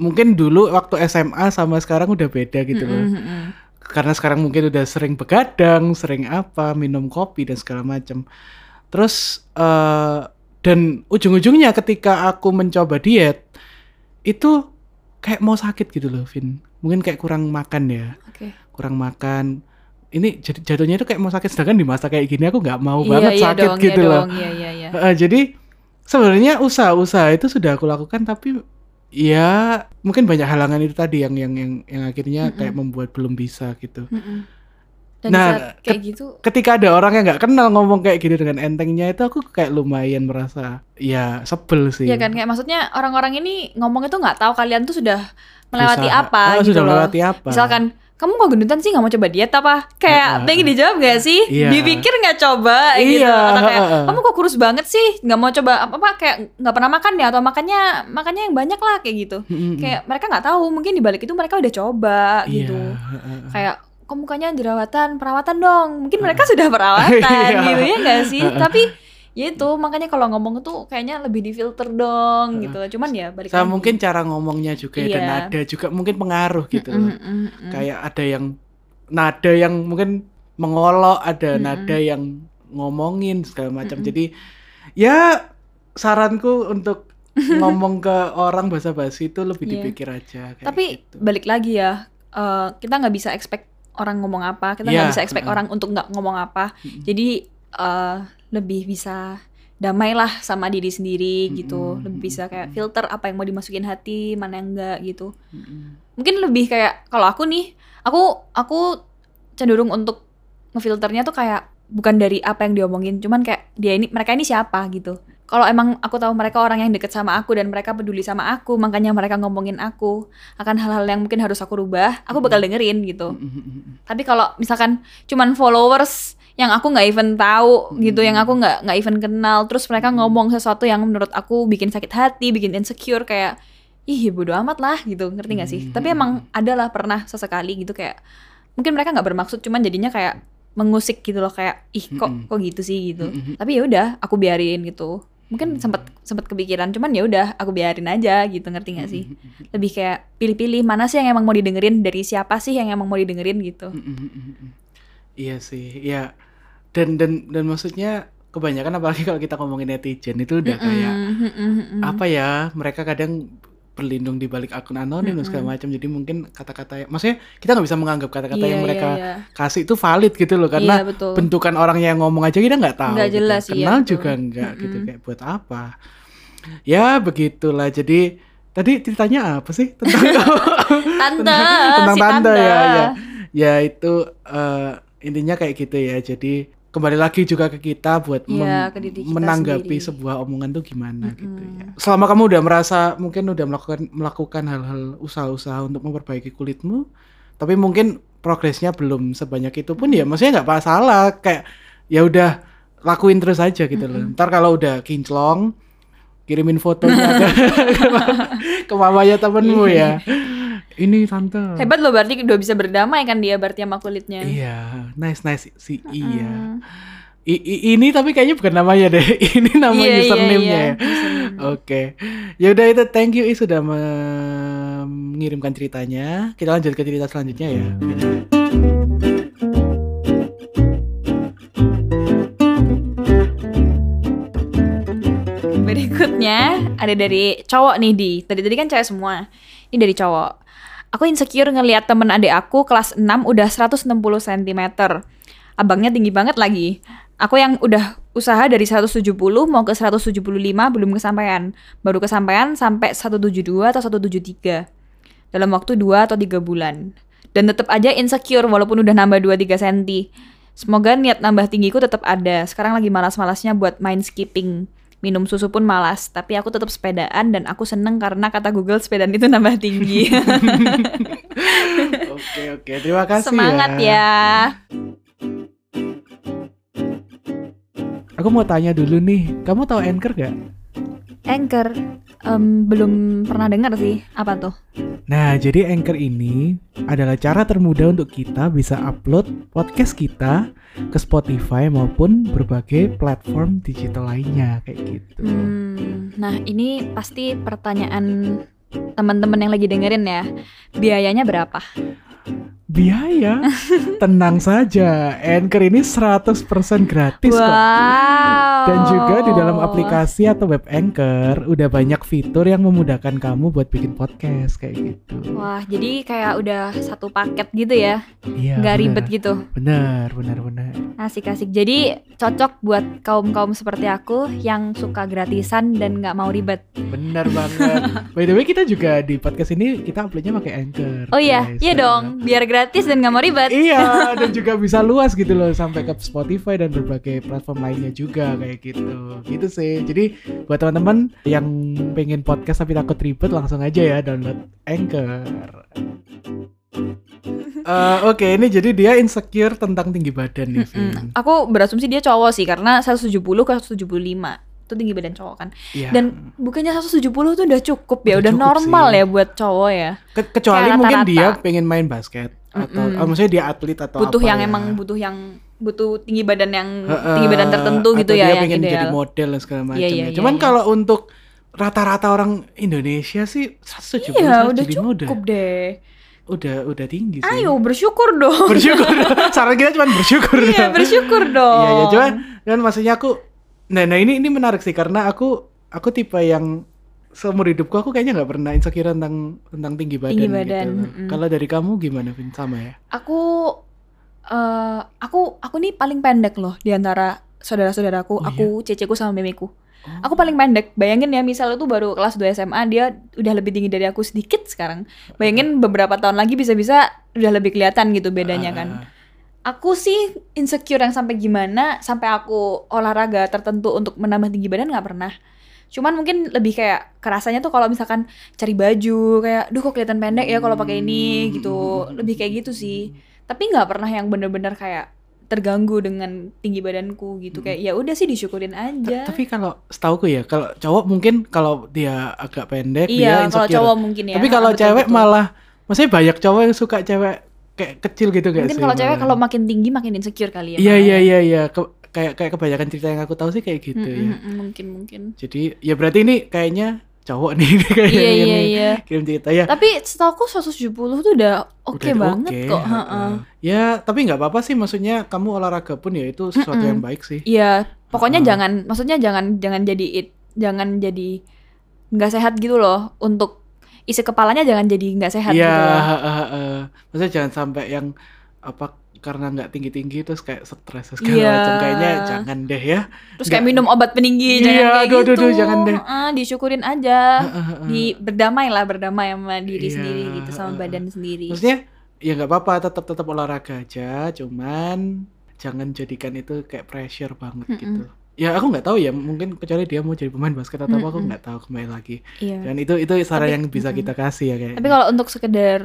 mungkin dulu waktu SMA sama sekarang udah beda gitu loh. mm-mm. karena sekarang mungkin udah sering begadang sering apa minum kopi dan segala macam. Terus eh dan ujung-ujungnya ketika aku mencoba diet itu kayak mau sakit gitu loh Vin. Mungkin kayak kurang makan ya. Oke. kurang makan ini jadi jatuhnya itu kayak mau sakit sedangkan di masa kayak gini aku nggak mau Iya, banget iya sakit dong, gitu iya loh dong, Iya, iya, iya. Heeh, jadi sebenarnya usaha-usaha itu sudah aku lakukan tapi ya mungkin banyak halangan itu tadi yang yang yang, yang akhirnya Mm-mm. kayak membuat belum bisa gitu. Mm-mm. Dan Nah, saat kayak gitu, Ketika ada orang yang nggak kenal ngomong kayak gitu dengan entengnya itu aku kayak lumayan merasa ya sebel sih. ya kan kayak maksudnya orang-orang ini ngomong itu nggak tahu kalian tuh sudah melewati Usaha- apa Oh, gitu sudah loh. melewati apa? Misalkan kamu kok gendutan sih nggak mau coba diet apa? Kayak Heeh. pengen dijawab gak sih? Iya. Dipikir nggak coba gitu? Iya, Atau kayak kamu kok kurus banget sih? Nggak mau coba apa apa kayak nggak pernah makan ya? Atau makannya makannya yang banyak lah kayak gitu. Mm-mm. Kayak mereka nggak tahu mungkin di balik itu mereka udah coba Iya, gitu. heeh. Kayak kok mukanya jerawatan, perawatan dong. Mungkin mereka sudah perawatan Iya. gitu ya nggak sih? Tapi ya itu makanya kalau ngomong tuh kayaknya lebih difilter dong gitu. Cuman ya balik Sama lagi. mungkin cara ngomongnya juga ya, dan Iya. nada juga mungkin pengaruh gitu Mm, loh. mm, mm, mm. Kayak ada yang nada yang mungkin mengolok, ada Mm-mm. nada yang ngomongin segala macam. Mm-mm. Jadi ya saranku untuk ngomong ke orang basa-basi itu lebih Iya. dipikir aja kayak Tapi gitu. balik lagi ya, eh, kita nggak bisa expect orang ngomong apa, kita nggak Iya, bisa expect heeh. orang untuk nggak ngomong apa. Mm-mm. Jadi eh, lebih bisa damailah sama diri sendiri gitu, Mm-mm. lebih bisa kayak filter apa yang mau dimasukin hati, mana yang enggak gitu. Mm-mm. Mungkin lebih kayak kalau aku nih, aku aku cenderung untuk ngefilternya tuh kayak bukan dari apa yang diomongin, cuman kayak dia ini mereka ini siapa gitu. Kalau emang aku tahu mereka orang yang deket sama aku dan mereka peduli sama aku, makanya mereka ngomongin aku akan hal-hal yang mungkin harus aku rubah, aku bakal dengerin gitu. Mm-mm. Tapi kalau misalkan cuman followers yang aku nggak even tahu gitu, yang aku nggak nggak even kenal, terus mereka ngomong sesuatu yang menurut aku bikin sakit hati, bikin insecure kayak ih bodo amat lah gitu, ngerti nggak sih? Hmm. Tapi emang adalah pernah sesekali gitu kayak mungkin mereka nggak bermaksud, cuman jadinya kayak mengusik gitu loh kayak ih kok kok gitu sih gitu. Mm-mm. Tapi ya udah aku biarin gitu. Mungkin sempat sempat kepikiran, cuman ya udah aku biarin aja gitu, ngerti nggak sih? Lebih kayak pilih-pilih mana sih yang emang mau didengerin dari siapa sih yang emang mau didengerin gitu. Iya sih, ya. Dan dan dan maksudnya kebanyakan apalagi kalau kita ngomongin netizen itu udah kayak Mm-mm, mm-mm, mm-mm. apa ya? Mereka kadang berlindung di balik akun anonim dan segala macam. Jadi mungkin kata-kata maksudnya kita nggak bisa menganggap kata-kata Iya, yang iya, mereka iya. kasih itu valid gitu loh Iya, karena betul. bentukan orang yang ngomong aja kita nggak tahu. Nggak gitu. jelas, iya, Kenal betul. juga nggak gitu Mm-mm. kayak buat apa? Ya begitulah. Jadi tadi ceritanya apa sih tentang Tante, tentang si tante, tante. ya ya ya itu eh, intinya kayak gitu ya jadi kembali lagi juga ke kita buat Iya, diri kita menanggapi sendiri. sebuah omongan tuh gimana gitu Mm-mm. ya. Selama kamu udah merasa mungkin udah melakukan melakukan hal-hal usaha-usaha untuk memperbaiki kulitmu tapi mungkin progresnya belum sebanyak itu pun ya maksudnya nggak masalah. Kayak ya udah lakuin terus aja gitu loh. Ntar kalau udah kinclong kirimin fotonya ke, ke mamanya temenmu ya ini tante Hebat loh berarti udah bisa berdamai kan dia berarti sama kulitnya. Iya, nice nice si iya. I- i- ini tapi kayaknya bukan namanya deh. Ini nama Iya, iya, username-nya iya, ya. username. Oke. Ya udah itu thank you I sudah mengirimkan ceritanya. Kita lanjut ke cerita selanjutnya ya. Berikutnya ada dari cowok nih di. Tadi tadi kan cewek semua. Ini dari cowok. Aku insecure ngelihat temen adik aku kelas 6 udah 160 cm. Abangnya tinggi banget lagi. Aku yang udah usaha dari 170 mau ke 175 belum kesampaian. Baru kesampaian sampai 172 atau 173. Dalam waktu 2 atau 3 bulan. Dan tetap aja insecure walaupun udah nambah 2-3 cm. Semoga niat nambah tinggiku tetap ada. Sekarang lagi malas-malasnya buat main skipping. Minum susu pun malas, tapi aku tetap sepedaan dan aku seneng karena kata Google sepedaan itu nambah tinggi. Oke oke, terima kasih Semangat ya. Aku mau tanya dulu nih, kamu tahu Anchor gak? Anchor em, belum pernah dengar sih. Apa tuh? Nah, jadi Anchor ini adalah cara termudah untuk kita bisa upload podcast kita ke Spotify maupun berbagai platform digital lainnya kayak gitu. Hmm, nah ini pasti pertanyaan teman-teman yang lagi dengerin ya. Biayanya berapa? Biaya? Tenang saja, Anchor ini 100% gratis kok. wow. Dan juga di dalam aplikasi atau web Anchor udah banyak fitur yang memudahkan kamu buat bikin podcast kayak gitu. Wah, jadi kayak udah satu paket gitu ya. Iya. Nggak bener. ribet gitu. Bener, bener, bener. Asik-asik. Jadi cocok buat kaum-kaum seperti aku yang suka gratisan dan nggak mau ribet. Bener banget. By the way, kita juga di podcast ini kita uploadnya pakai Anchor. Oh iya, guys. iya dong. Biar gratis dan nggak mau ribet. Iya, dan juga bisa luas gitu loh sampai ke Spotify dan berbagai platform lainnya juga kayak gitu. Gitu sih. Jadi buat teman-teman yang pengen podcast tapi takut ribet langsung aja ya download Anchor. Eh, Oke, ini jadi dia insecure tentang tinggi badan nih, Vin. Mm, aku berasumsi dia cowok sih karena 170 ke 175 itu tinggi badan cowok kan. Iya. Dan bukannya 170 tuh udah cukup ya, Udah udah, cukup normal sih. ya buat cowok ya. Ke- kecuali kayak mungkin dia pengen main basket atau Mm-mm. oh, maksudnya dia atlet atau butuh apa yang ya. emang butuh yang butuh tinggi badan yang Heeh, tinggi badan tertentu gitu ya dia yang pengen jadi ideal. model dan segala macam Iya, ya. iya, iya, Cuman iya. kalau untuk rata-rata orang Indonesia sih 170 Iya, udah 175 udah cukup deh. udah udah tinggi sih. Ayo bersyukur dong. bersyukur. Saran kita cuma bersyukur. Iya, bersyukur dong. Iya, ya, cuman kan maksudnya aku nah, nah ini ini menarik sih karena aku aku tipe yang seumur hidupku aku kayaknya nggak pernah insecure tentang tentang tinggi badan, Tinggi badan, gitu. mm-mm. Kalau dari kamu gimana, Vin? Sama ya? Aku eh aku aku nih paling pendek loh di antara saudara-saudaraku, Oh, aku, ceceku sama memiku. Oh. Aku paling pendek. Bayangin ya misalnya tuh baru kelas 2 SMA, dia udah lebih tinggi dari aku sedikit sekarang. Bayangin beberapa tahun lagi bisa-bisa udah lebih kelihatan gitu bedanya kan. Ah, Aku sih insecure yang sampai gimana, sampai aku olahraga tertentu untuk menambah tinggi badan nggak pernah. Cuman mungkin lebih kayak kerasanya tuh kalau misalkan cari baju kayak, duh kok kelihatan pendek ya kalau pakai ini gitu, lebih kayak gitu sih. Tapi nggak pernah yang bener-bener kayak terganggu dengan tinggi badanku gitu kayak ya udah sih disyukurin aja. Tapi kalau setauku ya, kalau cowok mungkin kalau dia agak pendek iya dia kalau cowok mungkin ya. Tapi kalau betul, cewek betul. malah, maksudnya banyak cowok yang suka cewek kayak kecil gitu gak mungkin kalau cewek kalau makin tinggi makin insecure kali ya. Iya iya ya. iya iya kayak kayak kebanyakan cerita yang aku tahu sih kayak gitu Mm, ya. mm, mungkin mungkin. Jadi ya berarti ini kayaknya cowok nih kayaknya Iya iya iya. kirim cerita ya. Tapi setahu 170 tuh udah oke Udah banget oke, kok. heeh. heeh. Ya tapi nggak apa-apa sih maksudnya kamu olahraga pun ya itu sesuatu Mm-mm. yang baik sih. Iya, pokoknya Heeh. jangan, maksudnya jangan jangan jadi it, jangan jadi nggak sehat gitu loh. Untuk isi kepalanya jangan jadi nggak sehat Iya, gitu loh. heeh, heeh. maksudnya jangan sampai yang apa karena nggak tinggi-tinggi terus kayak stres segala Iya. macam kayaknya jangan deh ya. Terus kayak nggak- minum obat peninggi, Iya, jangan kayak aduh, aduh, gitu. aduh, jangan deh. Heeh, disyukurin aja. Heeh, heeh. Di berdamai lah, berdamai sama diri Iya, sendiri gitu, sama heeh. badan sendiri. Maksudnya ya nggak apa-apa tetap tetap olahraga aja, cuman jangan jadikan itu kayak pressure banget Mm-mm. gitu. Ya aku nggak tahu ya, mungkin kecuali dia mau jadi pemain basket atau apa aku nggak tahu kembali lagi. Iya. Dan itu itu saran Tapi- yang bisa mm-mm. kita kasih ya kayak. Tapi kalau untuk sekedar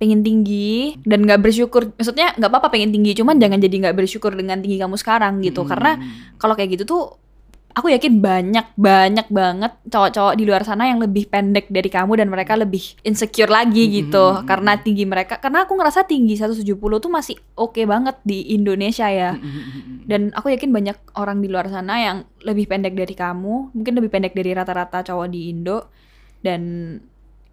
pengen tinggi dan nggak bersyukur, maksudnya nggak apa-apa pengen tinggi, cuman jangan jadi nggak bersyukur dengan tinggi kamu sekarang gitu. Karena kalau kayak gitu tuh aku yakin banyak banyak banget cowok-cowok di luar sana yang lebih pendek dari kamu dan mereka lebih insecure lagi Mm, gitu. Mm, mm, karena tinggi mereka karena aku ngerasa tinggi 170 tuh masih oke banget di Indonesia ya. Dan aku yakin banyak orang di luar sana yang lebih pendek dari kamu mungkin lebih pendek dari rata-rata cowok di Indo. Dan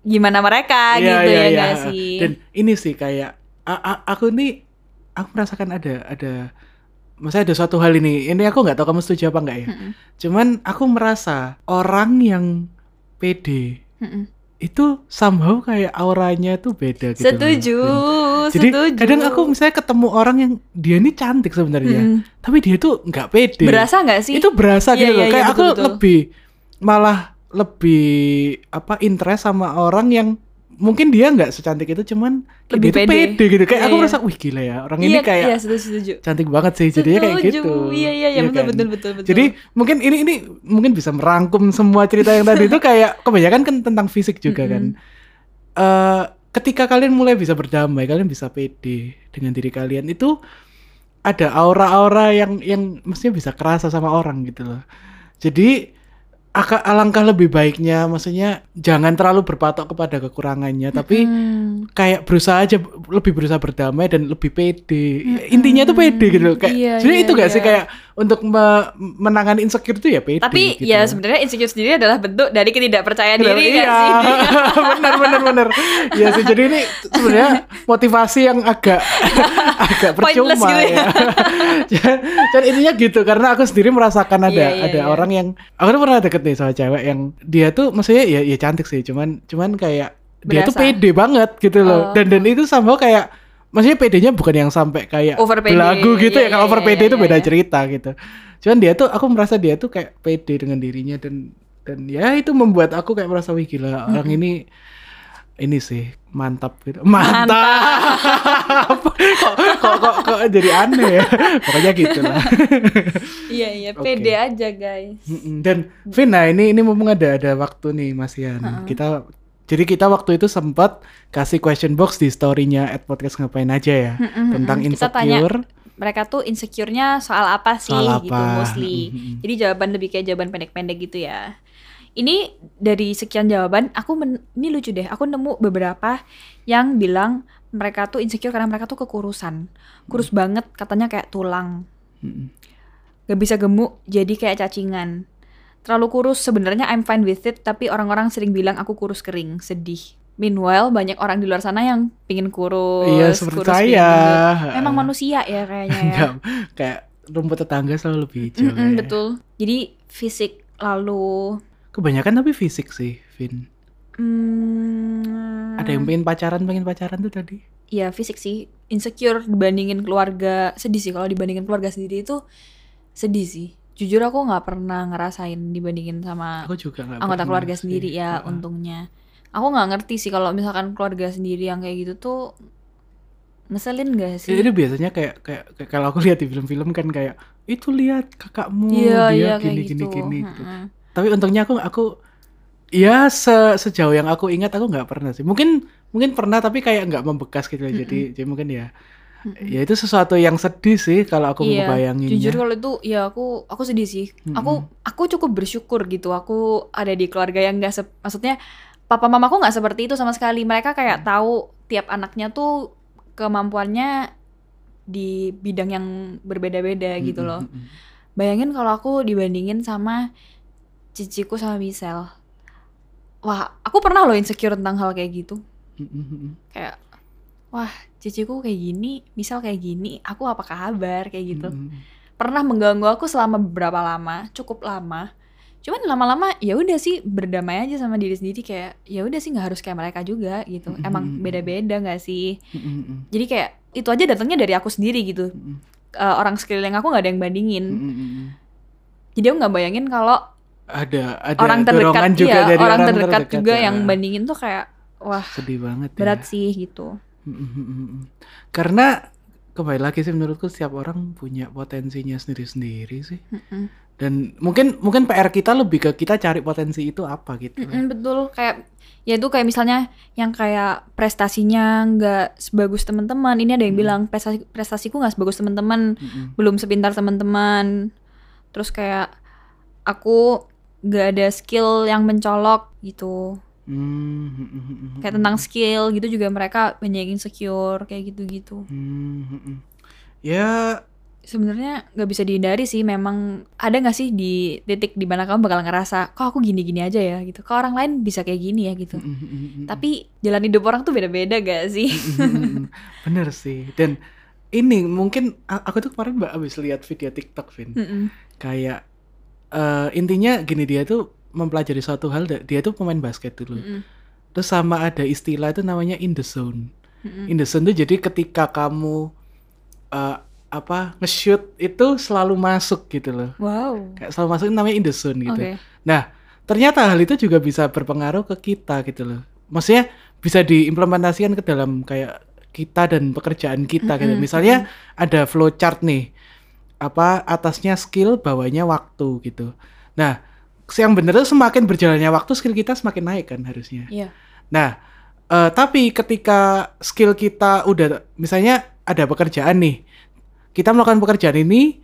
gimana mereka Iya, gitu iya, ya nggak sih Dan ini sih kayak a- a- aku nih aku merasakan ada ada Maksudnya ada suatu hal ini. Ini aku nggak tahu kamu setuju apa nggak ya. Mm-mm, Cuman aku merasa orang yang pede mm-mm. itu somehow kayak auranya tuh beda gitu. loh. setuju Jadi setuju kadang aku misalnya ketemu orang yang dia ini cantik sebenarnya, Mm-mm. tapi dia tuh nggak pede. berasa nggak sih Itu berasa Iya, gitu loh. iya, iya, Kayak aku betul-betul. lebih malah lebih apa interest sama orang yang mungkin dia nggak secantik itu cuman Lebih pede. pede gitu. Kayak Iya, aku iya. merasa wih gila ya orang ini iya, kayak iya, setuju, setuju. cantik banget sih jadinya kayak gitu. Iya iya iya betul, kan? betul betul betul. Jadi mungkin ini ini mungkin bisa merangkum semua cerita yang tadi itu kayak kebanyakan kan tentang fisik juga kan. Eh ketika kalian mulai bisa berdamai, kalian bisa pede dengan diri kalian itu ada aura-aura yang yang mestinya bisa kerasa sama orang gitu loh. Jadi alangkah lebih baiknya maksudnya jangan terlalu berpatok kepada kekurangannya tapi Hmm. kayak berusaha aja lebih berusaha berdamai dan lebih pede intinya tuh pede gitu loh kayak Iya, sebenarnya iya, itu gak sih iya. kayak untuk me- menangani insecure itu ya pede Tapi gitu ya loh. sebenarnya insecure sendiri adalah bentuk dari ketidakpercayaan diri iya, nggak sih? benar benar benar. Iya sih. Jadi ini sebenarnya motivasi yang agak agak percuma Pointless gitu ya. Dan intinya gitu karena aku sendiri merasakan ada Iya, iya, ada iya. orang yang aku tuh pernah deket nih sama cewek yang dia tuh maksudnya ya ya cantik sih, cuman cuman kayak dia tuh pede banget gitu loh. Oh. Dan dan itu sama kayak maksudnya pedenya bukan yang sampai kayak Over belagu gitu Iya, ya. Kalau iya, over iya, pede itu iya, beda cerita gitu. Cuman dia tuh aku merasa dia tuh kayak pede dengan dirinya dan dan ya itu membuat aku kayak merasa wih gila orang ini ini sih mantap gitu. Mantap, kok, kok kok kok jadi aneh ya? Pokoknya gitu lah Iya iya pede aja guys. Dan Vina ini ini mumpung ada ada waktu nih Mas Ian. Kita jadi kita waktu itu sempat kasih question box di storynya at podcast ngapain aja ya Mm-mm, tentang mm-mm. Kita tanya insecure mereka tuh insecure-nya soal apa sih Soal gitu apa? mostly. Mm-mm. Jadi jawaban lebih kayak jawaban pendek-pendek gitu ya. Ini dari sekian jawaban aku men- ini lucu deh. Aku nemu beberapa yang bilang mereka tuh insecure karena mereka tuh kekurusan. Kurus banget katanya kayak tulang. Mm-mm. Gak bisa gemuk jadi kayak cacingan. Terlalu kurus sebenarnya I'm fine with it tapi orang-orang sering bilang aku kurus kering, sedih. Meanwhile banyak orang di luar sana yang pingin kurus. iya seperti kurus, saya. Memang manusia ya kayaknya ya. Enggak, kayak rumput tetangga selalu lebih hijau Mm-mm, ya. betul. Jadi fisik lalu Kebanyakan tapi fisik sih, Vin. Hmm, Ada yang pengen pacaran, pengen pacaran tuh tadi. ya fisik sih insecure dibandingin keluarga sedih sih kalau dibandingin keluarga sendiri itu sedih sih jujur aku nggak pernah ngerasain dibandingin sama Aku juga nggak anggota keluarga sih. sendiri ya Heeh. untungnya aku nggak ngerti sih kalau misalkan keluarga sendiri yang kayak gitu tuh ngeselin gak sih Jadi biasanya kayak, kayak kayak kalau aku lihat di film-film kan kayak itu lihat kakakmu iya dia iya kayak gini gitu gini gini. gitu. Mm-mm. Tapi untungnya aku aku ya se- sejauh yang aku ingat aku nggak pernah sih. Mungkin mungkin pernah tapi kayak nggak membekas gitu loh. Jadi jadi mungkin ya ya itu sesuatu yang sedih sih kalau aku Iya, ngebayanginnya. jujur kalau itu ya aku aku sedih sih. Aku aku cukup bersyukur gitu. Aku ada di keluarga yang nggak maksudnya papa mamaku nggak seperti itu sama sekali. Mereka kayak tahu tiap anaknya tuh kemampuannya di bidang yang berbeda-beda gitu loh. Bayangin kalau aku dibandingin sama ciciku sama Michelle. Wah, aku pernah loh insecure tentang hal kayak gitu. Kayak wah, ciciku kayak gini, misal kayak gini, aku apa kabar kayak gitu Mm-mm. pernah mengganggu aku selama beberapa lama, cukup lama. Cuman lama-lama ya udah sih berdamai aja sama diri sendiri kayak ya udah sih nggak harus kayak mereka juga gitu. Mm-mm. Emang beda-beda nggak sih? Mm-mm. Jadi kayak itu aja datangnya dari aku sendiri gitu. Mm-mm. Eh, orang sekeliling aku nggak ada yang bandingin. Mm-mm. Jadi aku nggak bayangin kalau Ada ada orang terdekat juga iya, dari orang, terdekat, juga ya. yang bandingin tuh kayak wah sedih banget berat ya. sih gitu. Karena kembali lagi sih menurutku setiap orang punya potensinya sendiri-sendiri sih. Mm-mm. Dan mungkin mungkin PR kita lebih ke kita cari potensi itu apa gitu. Mm-mm, betul kayak ya itu kayak misalnya yang kayak prestasinya nggak sebagus teman-teman ini ada yang bilang prestasi prestasiku nggak sebagus teman-teman Mm-mm. belum sepintar teman-teman terus kayak aku nggak ada skill yang mencolok gitu Hmm, hmm, hmm, hmm, kayak tentang skill gitu juga mereka banyak insecure kayak gitu-gitu. Hmm. Ya. Sebenarnya nggak bisa dihindari sih memang ada nggak sih di titik di mana kamu bakal ngerasa kok aku gini-gini aja ya? gitu. Kok orang lain bisa kayak gini ya gitu. Tapi jalan hidup orang tuh beda-beda gak sih? Bener sih. Dan ini mungkin aku tuh kemarin mbak abis lihat video TikTok, Vin. Kayak eh, intinya gini dia tuh mempelajari suatu hal. Dia tuh pemain basket dulu. Mm-mm. Terus sama ada istilah itu namanya in the zone. Mm-mm. In the zone tuh jadi ketika kamu eh, apa nge-shoot itu selalu masuk gitu loh. Wow. Kayak selalu masuk itu namanya in the zone gitu. Oke. Nah, ternyata hal itu juga bisa berpengaruh ke kita gitu loh. Maksudnya bisa diimplementasikan ke dalam kayak kita dan pekerjaan kita gitu. Mm-mm, Misalnya ada flow chart nih. Apa atasnya skill, bawahnya waktu gitu. Nah, yang bener semakin berjalannya waktu skill kita semakin naik kan harusnya. Iya. Nah, eh, tapi ketika skill kita udah misalnya ada pekerjaan nih, kita melakukan pekerjaan ini,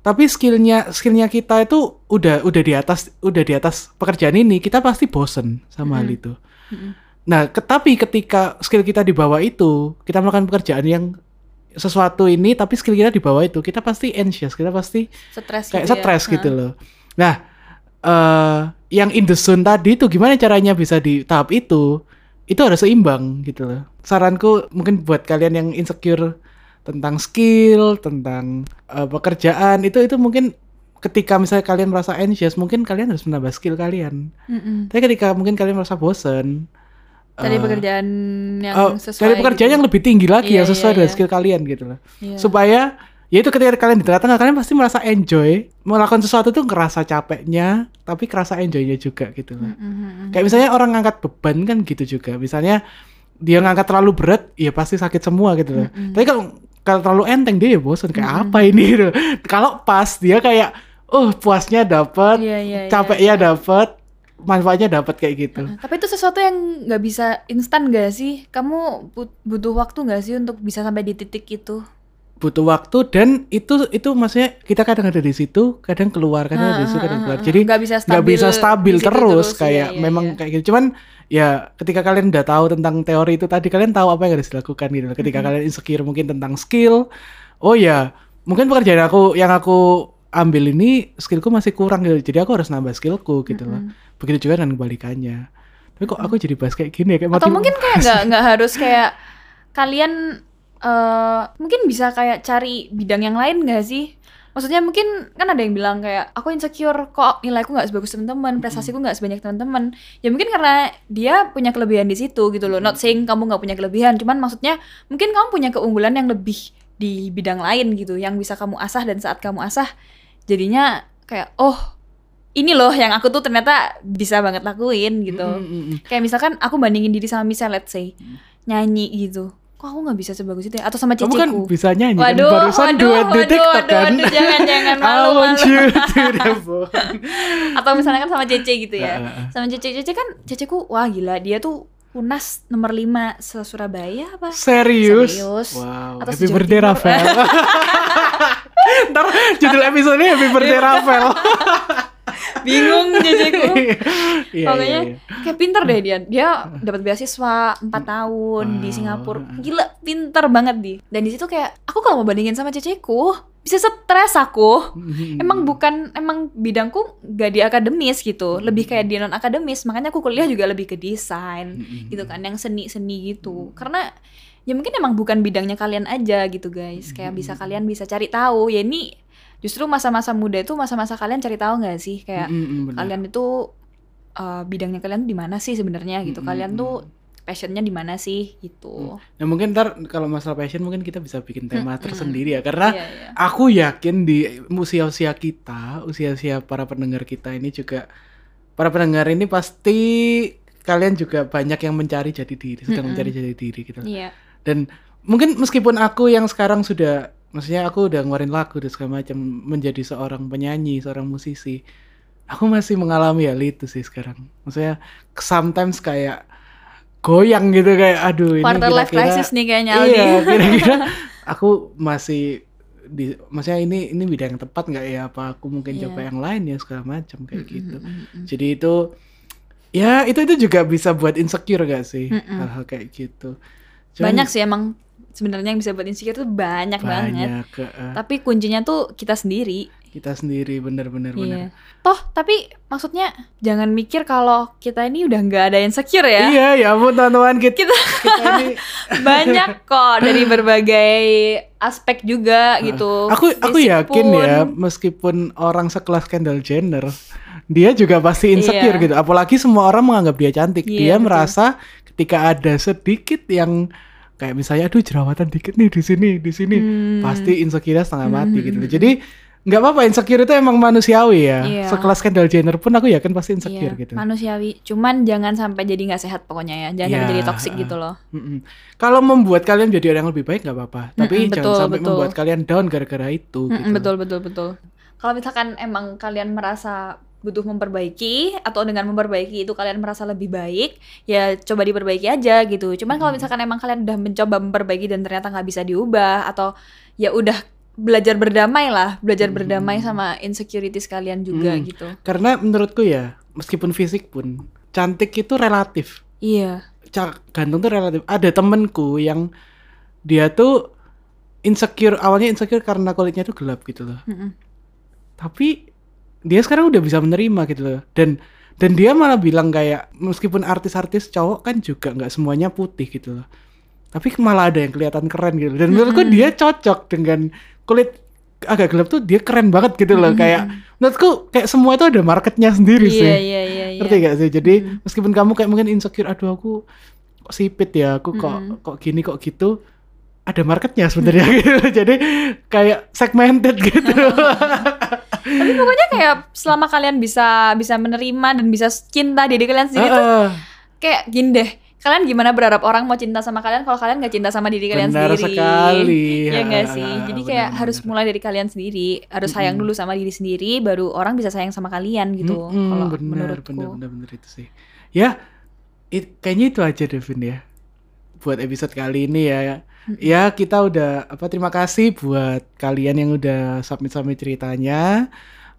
tapi skillnya skillnya kita itu udah udah di atas udah di atas pekerjaan ini, kita pasti bosen sama hal Mm-mm. itu. Mm-mm. Nah, ke- tapi ketika skill kita di bawah itu, kita melakukan pekerjaan yang sesuatu ini, tapi skill kita di bawah itu, kita pasti anxious, kita pasti Stres kayak gitu ya. stres gitu Heeh. loh. Nah, eh yang in the zone tadi itu gimana caranya bisa di tahap itu? Itu harus seimbang gitu loh. Saranku mungkin buat kalian yang insecure tentang skill, tentang eh, pekerjaan itu itu mungkin ketika misalnya kalian merasa anxious, mungkin kalian harus menambah skill kalian. Mm-mm. Tapi ketika mungkin kalian merasa bosen, Cari eh, pekerjaan yang sesuai. cari pekerjaan gitu. yang lebih tinggi lagi Iya, yang sesuai iya, dengan iya. skill kalian gitu loh Iya. supaya ya itu ketika kalian di tengah-tengah kalian pasti merasa enjoy melakukan sesuatu tuh ngerasa capeknya tapi kerasa enjoynya juga gitu loh Mm-mm. kayak misalnya orang ngangkat beban kan gitu juga misalnya dia ngangkat terlalu berat ya pasti sakit semua gitu loh Mm-mm. tapi kalau kalau terlalu enteng dia ya bosan kayak Mm-mm. apa ini gitu kalau pas dia kayak oh puasnya dapat Iya, iya, iya, capeknya iya. dapat manfaatnya dapat kayak gitu. Tapi itu sesuatu yang nggak bisa instan gak sih? Kamu but- butuh waktu gak sih untuk bisa sampai di titik itu? Butuh waktu dan itu itu maksudnya kita kadang ada di situ kadang keluar kadang ada di situ kadang keluar. jadi nggak bisa stabil, nggak bisa stabil terus, terus, kayak iya, iya, memang iya. kayak gitu. Cuman ya ketika kalian udah tahu tentang teori itu tadi kalian tahu apa yang harus dilakukan gitu ketika kalian insecure mungkin tentang skill oh ya mungkin pekerjaan aku yang aku ambil ini skillku masih kurang gitu. Jadi aku harus nambah skillku gitu loh. Begitu juga dengan kebalikannya. Tapi kok aku jadi bahas kayak gini ya kayak Atau mungkin kayak nggak nggak harus kayak kalian eh mungkin bisa kayak cari bidang yang lain gak sih? maksudnya mungkin kan ada yang bilang kayak aku insecure kok nilaiku nggak sebagus teman-teman prestasiku nggak sebanyak teman-teman. Ya mungkin karena dia punya kelebihan di situ gitu loh. Not saying kamu nggak punya kelebihan cuman maksudnya mungkin kamu punya keunggulan yang lebih di bidang lain gitu yang bisa kamu asah dan saat kamu asah jadinya kayak oh ini loh yang aku tuh ternyata bisa banget lakuin gitu. Mm, mm, mm. kayak misalkan aku bandingin diri sama Michelle let's say nyanyi gitu kok aku nggak bisa sebagus itu ya? atau sama Kamu kan bisa nyanyi Waduh, kan barusan waduh, duet di TikTok waduh, kan. waduh, jangan, jangan, malu, malu. atau misalnya kan sama Cece gitu ya sama Cece Cece kan Ceceku wah gila dia tuh unas nomor 5 se Surabaya apa Serius? Serius. Wow. Atau happy birthday. Rafael. Ntar judul episodenya Happy birthday Rafael. Bingung Ceceku Iya, pokoknya iya, iya. kayak pinter deh dia. Dia dapat beasiswa 4 tahun di Wow. Singapura gila pinter banget di. Dan di situ kayak aku kalau mau bandingin sama Ceceku bisa stres aku. Hmm. emang bukan emang bidangku gak di akademis gitu. Lebih kayak di non akademis makanya aku kuliah juga lebih ke desain Mm-mm. gitu kan yang seni seni gitu karena ya mungkin emang bukan bidangnya kalian aja gitu guys kayak bisa kalian bisa cari tahu ya ini justru masa-masa muda itu masa-masa kalian cari tahu nggak sih kayak Mm-mm, benar. kalian itu uh, bidangnya kalian di mana sih sebenarnya gitu Mm-mm. kalian tuh passionnya di mana sih gitu Nah mungkin ntar kalau masalah passion mungkin kita bisa bikin tema Mm-mm. tersendiri ya karena Iya, iya. aku yakin di usia-usia kita, usia-usia para pendengar kita ini juga para pendengar ini pasti kalian juga banyak yang mencari jati diri, sedang Mm-mm. mencari jati diri gitu. iya Dan mungkin meskipun aku yang sekarang sudah maksudnya aku udah ngeluarin lagu dan segala macam menjadi seorang penyanyi, seorang musisi. Aku masih mengalami hal itu sih sekarang. Maksudnya sometimes kayak goyang gitu kayak aduh ini quarter life crisis nih kayaknya Aldi Iya, kira-kira aku masih di maksudnya ini ini bidang yang tepat nggak ya apa aku mungkin Iya. coba yang lain ya segala macam kayak Mm, gitu. mm, mm, mm. Jadi itu ya itu itu juga bisa buat insecure gak sih Mm-mm. hal-hal kayak gitu. Cuman banyak sih emang sebenarnya yang bisa buat insecure tuh banyak, banget banyak eh, tapi kuncinya tuh kita sendiri kita sendiri bener-bener Iya. bener. Toh, tapi maksudnya jangan mikir kalau kita ini udah nggak ada insecure ya. Iya ya ampun teman-teman kita, Kita kita ini banyak kok dari berbagai aspek juga gitu. aku aku Fisik yakin pun. ya meskipun orang sekelas Kendall Jenner dia juga pasti insecure Iya. gitu apalagi semua orang menganggap dia cantik Iya, dia betul. merasa ketika ada sedikit yang kayak misalnya aduh jerawatan dikit nih di sini di sini Hmm. pasti insecure setengah mati Hmm, gitu hmm, jadi nggak apa-apa insecure itu emang manusiawi ya Iya. sekelas Kendall Jenner pun aku yakin pasti insecure Iya, gitu manusiawi. Cuman jangan sampai jadi nggak sehat pokoknya ya. Jangan sampai Iya, jadi toxic uh, gitu loh. Kalau membuat kalian jadi orang yang lebih baik nggak apa-apa tapi Mm-mm, jangan betul, sampai betul. membuat kalian down gara-gara itu Mm-mm, gitu betul betul betul. Kalau misalkan emang kalian merasa butuh memperbaiki atau dengan memperbaiki itu kalian merasa lebih baik, ya coba diperbaiki aja gitu. Cuman kalau misalkan emang kalian udah mencoba memperbaiki dan ternyata nggak bisa diubah atau ya udah belajar berdamai lah, belajar Hmm. berdamai sama insecurities kalian juga Hmm. gitu. Karena menurutku ya, meskipun fisik pun, cantik itu relatif. Iya. Ganteng tuh relatif. Ada temenku yang dia tuh insecure, awalnya insecure karena kulitnya tuh gelap gitu loh. Mm-mm. Tapi dia sekarang udah bisa menerima gitu loh. Dan dan dia malah bilang kayak meskipun artis-artis cowok kan juga nggak semuanya putih gitu loh. Tapi malah ada yang kelihatan keren gitu. Dan menurutku Mm-mm. dia cocok dengan kulit agak gelap tuh dia keren banget gitu loh. Mm-mm. Kayak menurutku kayak semua itu ada marketnya sendiri sih. Iya iya iya. iya. Ngerti gak sih? Jadi Mm. meskipun kamu kayak mungkin insecure, aduh aku kok sipit ya, aku kok Mm-mm. kok gini kok gitu. Ada marketnya sebenarnya gitu. Jadi kayak segmented gitu. Tapi pokoknya kayak selama kalian bisa bisa menerima dan bisa cinta diri kalian sendiri tuh Heeh. kayak gini deh. Kalian gimana berharap orang mau cinta sama kalian kalau kalian gak cinta sama diri kalian Benar sendiri? sekali. Ya enggak Ha, sih? Jadi benar, kayak benar. harus mulai dari kalian sendiri, harus sayang Mm-mm. dulu sama diri sendiri baru orang bisa sayang sama kalian gitu. Mm-mm, kalau benar, menurutku. benar, benar, benar itu sih. Ya, it- kayaknya itu aja Devin ya. Buat episode kali ini ya. Ya kita udah apa terima kasih buat kalian yang udah submit submit ceritanya.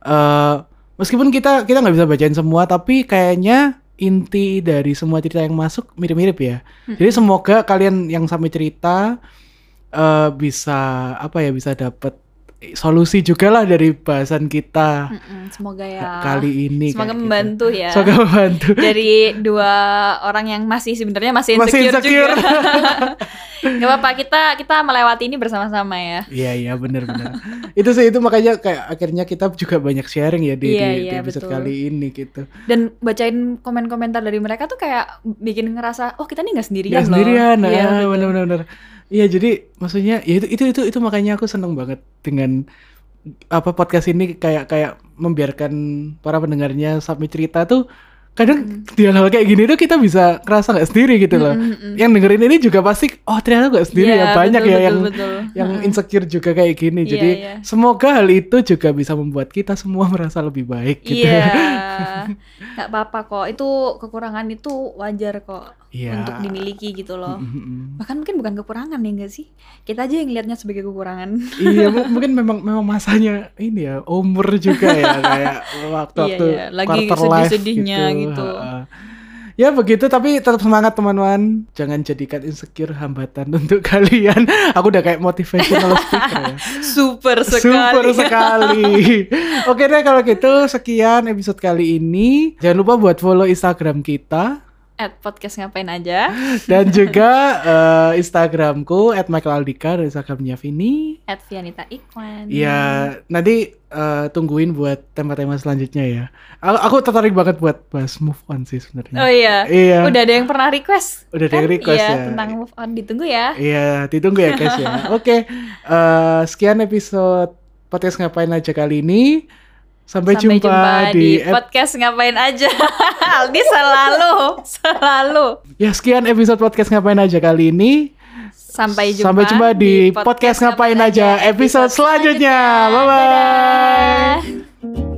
eh meskipun kita kita nggak bisa bacain semua, tapi kayaknya inti dari semua cerita yang masuk mirip-mirip ya. Jadi semoga kalian yang submit cerita eh bisa apa ya bisa dapat solusi juga lah dari bahasan kita Mm-mm, semoga ya. kali ini. Semoga gitu. membantu ya. Semoga membantu. Dari dua orang yang masih sebenarnya masih Masih insecure, insecure. juga. Gak apa-apa kita kita melewati ini bersama-sama ya. Iya iya benar-benar. itu sih itu makanya kayak akhirnya kita juga banyak sharing ya di, Iya, di- di iya, episode betul. kali ini gitu. Dan bacain komen-komentar dari mereka tuh kayak bikin ngerasa oh kita nih nggak sendirian Nggak loh. sendirian, Iya, ah, benar-benar. Iya jadi maksudnya ya itu itu itu itu makanya aku seneng banget dengan apa podcast ini kayak kayak membiarkan para pendengarnya submit cerita tuh kadang di hal-hal kayak gini tuh kita bisa ngerasa nggak sendiri gitu loh. Mm, mm, mm. Yang dengerin ini juga pasti oh ternyata nggak sendiri Iya, ya banyak betul, ya betul, yang betul. yang Mm-mm. insecure juga kayak gini. Iya, Jadi iya. semoga hal itu juga bisa membuat kita semua merasa lebih baik gitu. Iya, nggak apa-apa kok. Itu kekurangan itu wajar kok Iya. untuk dimiliki gitu loh. Mm-mm. Bahkan mungkin bukan kekurangan ya enggak sih? Kita aja yang lihatnya sebagai kekurangan. iya mu- mungkin memang memang masanya ini ya umur juga ya kayak waktu-waktu Iya, iya. Lagi sedih-sedihnya gitu. Ha-ha. Ya begitu tapi tetap semangat teman-teman. Jangan jadikan insecure hambatan untuk kalian. Aku udah kayak motivational speaker ya. Super sekali. Super sekali. Oke deh kalau gitu sekian episode kali ini. Jangan lupa buat follow Instagram kita At podcast ngapain aja? dan juga eh, Instagramku @michaelaldika dan Instagramnya Vini. At Vianita Iklan. Iya, nanti eh, tungguin buat tema-tema selanjutnya ya. Aku, aku tertarik banget buat bahas move on sih sebenarnya. Oh iya. Iya. Udah ada yang pernah request. Udah ada yang kan? request iya, ya. tentang move on ditunggu ya. Iya, ditunggu ya guys ya. Oke, eh, sekian episode podcast ngapain aja kali ini. Sampai, jumpa, di, ep- podcast ngapain aja. Aldi selalu, selalu. ya sekian episode podcast ngapain aja kali ini. Sampai jumpa, Sampai jumpa di podcast ngapain aja episode selanjutnya. Bye bye. Dadah.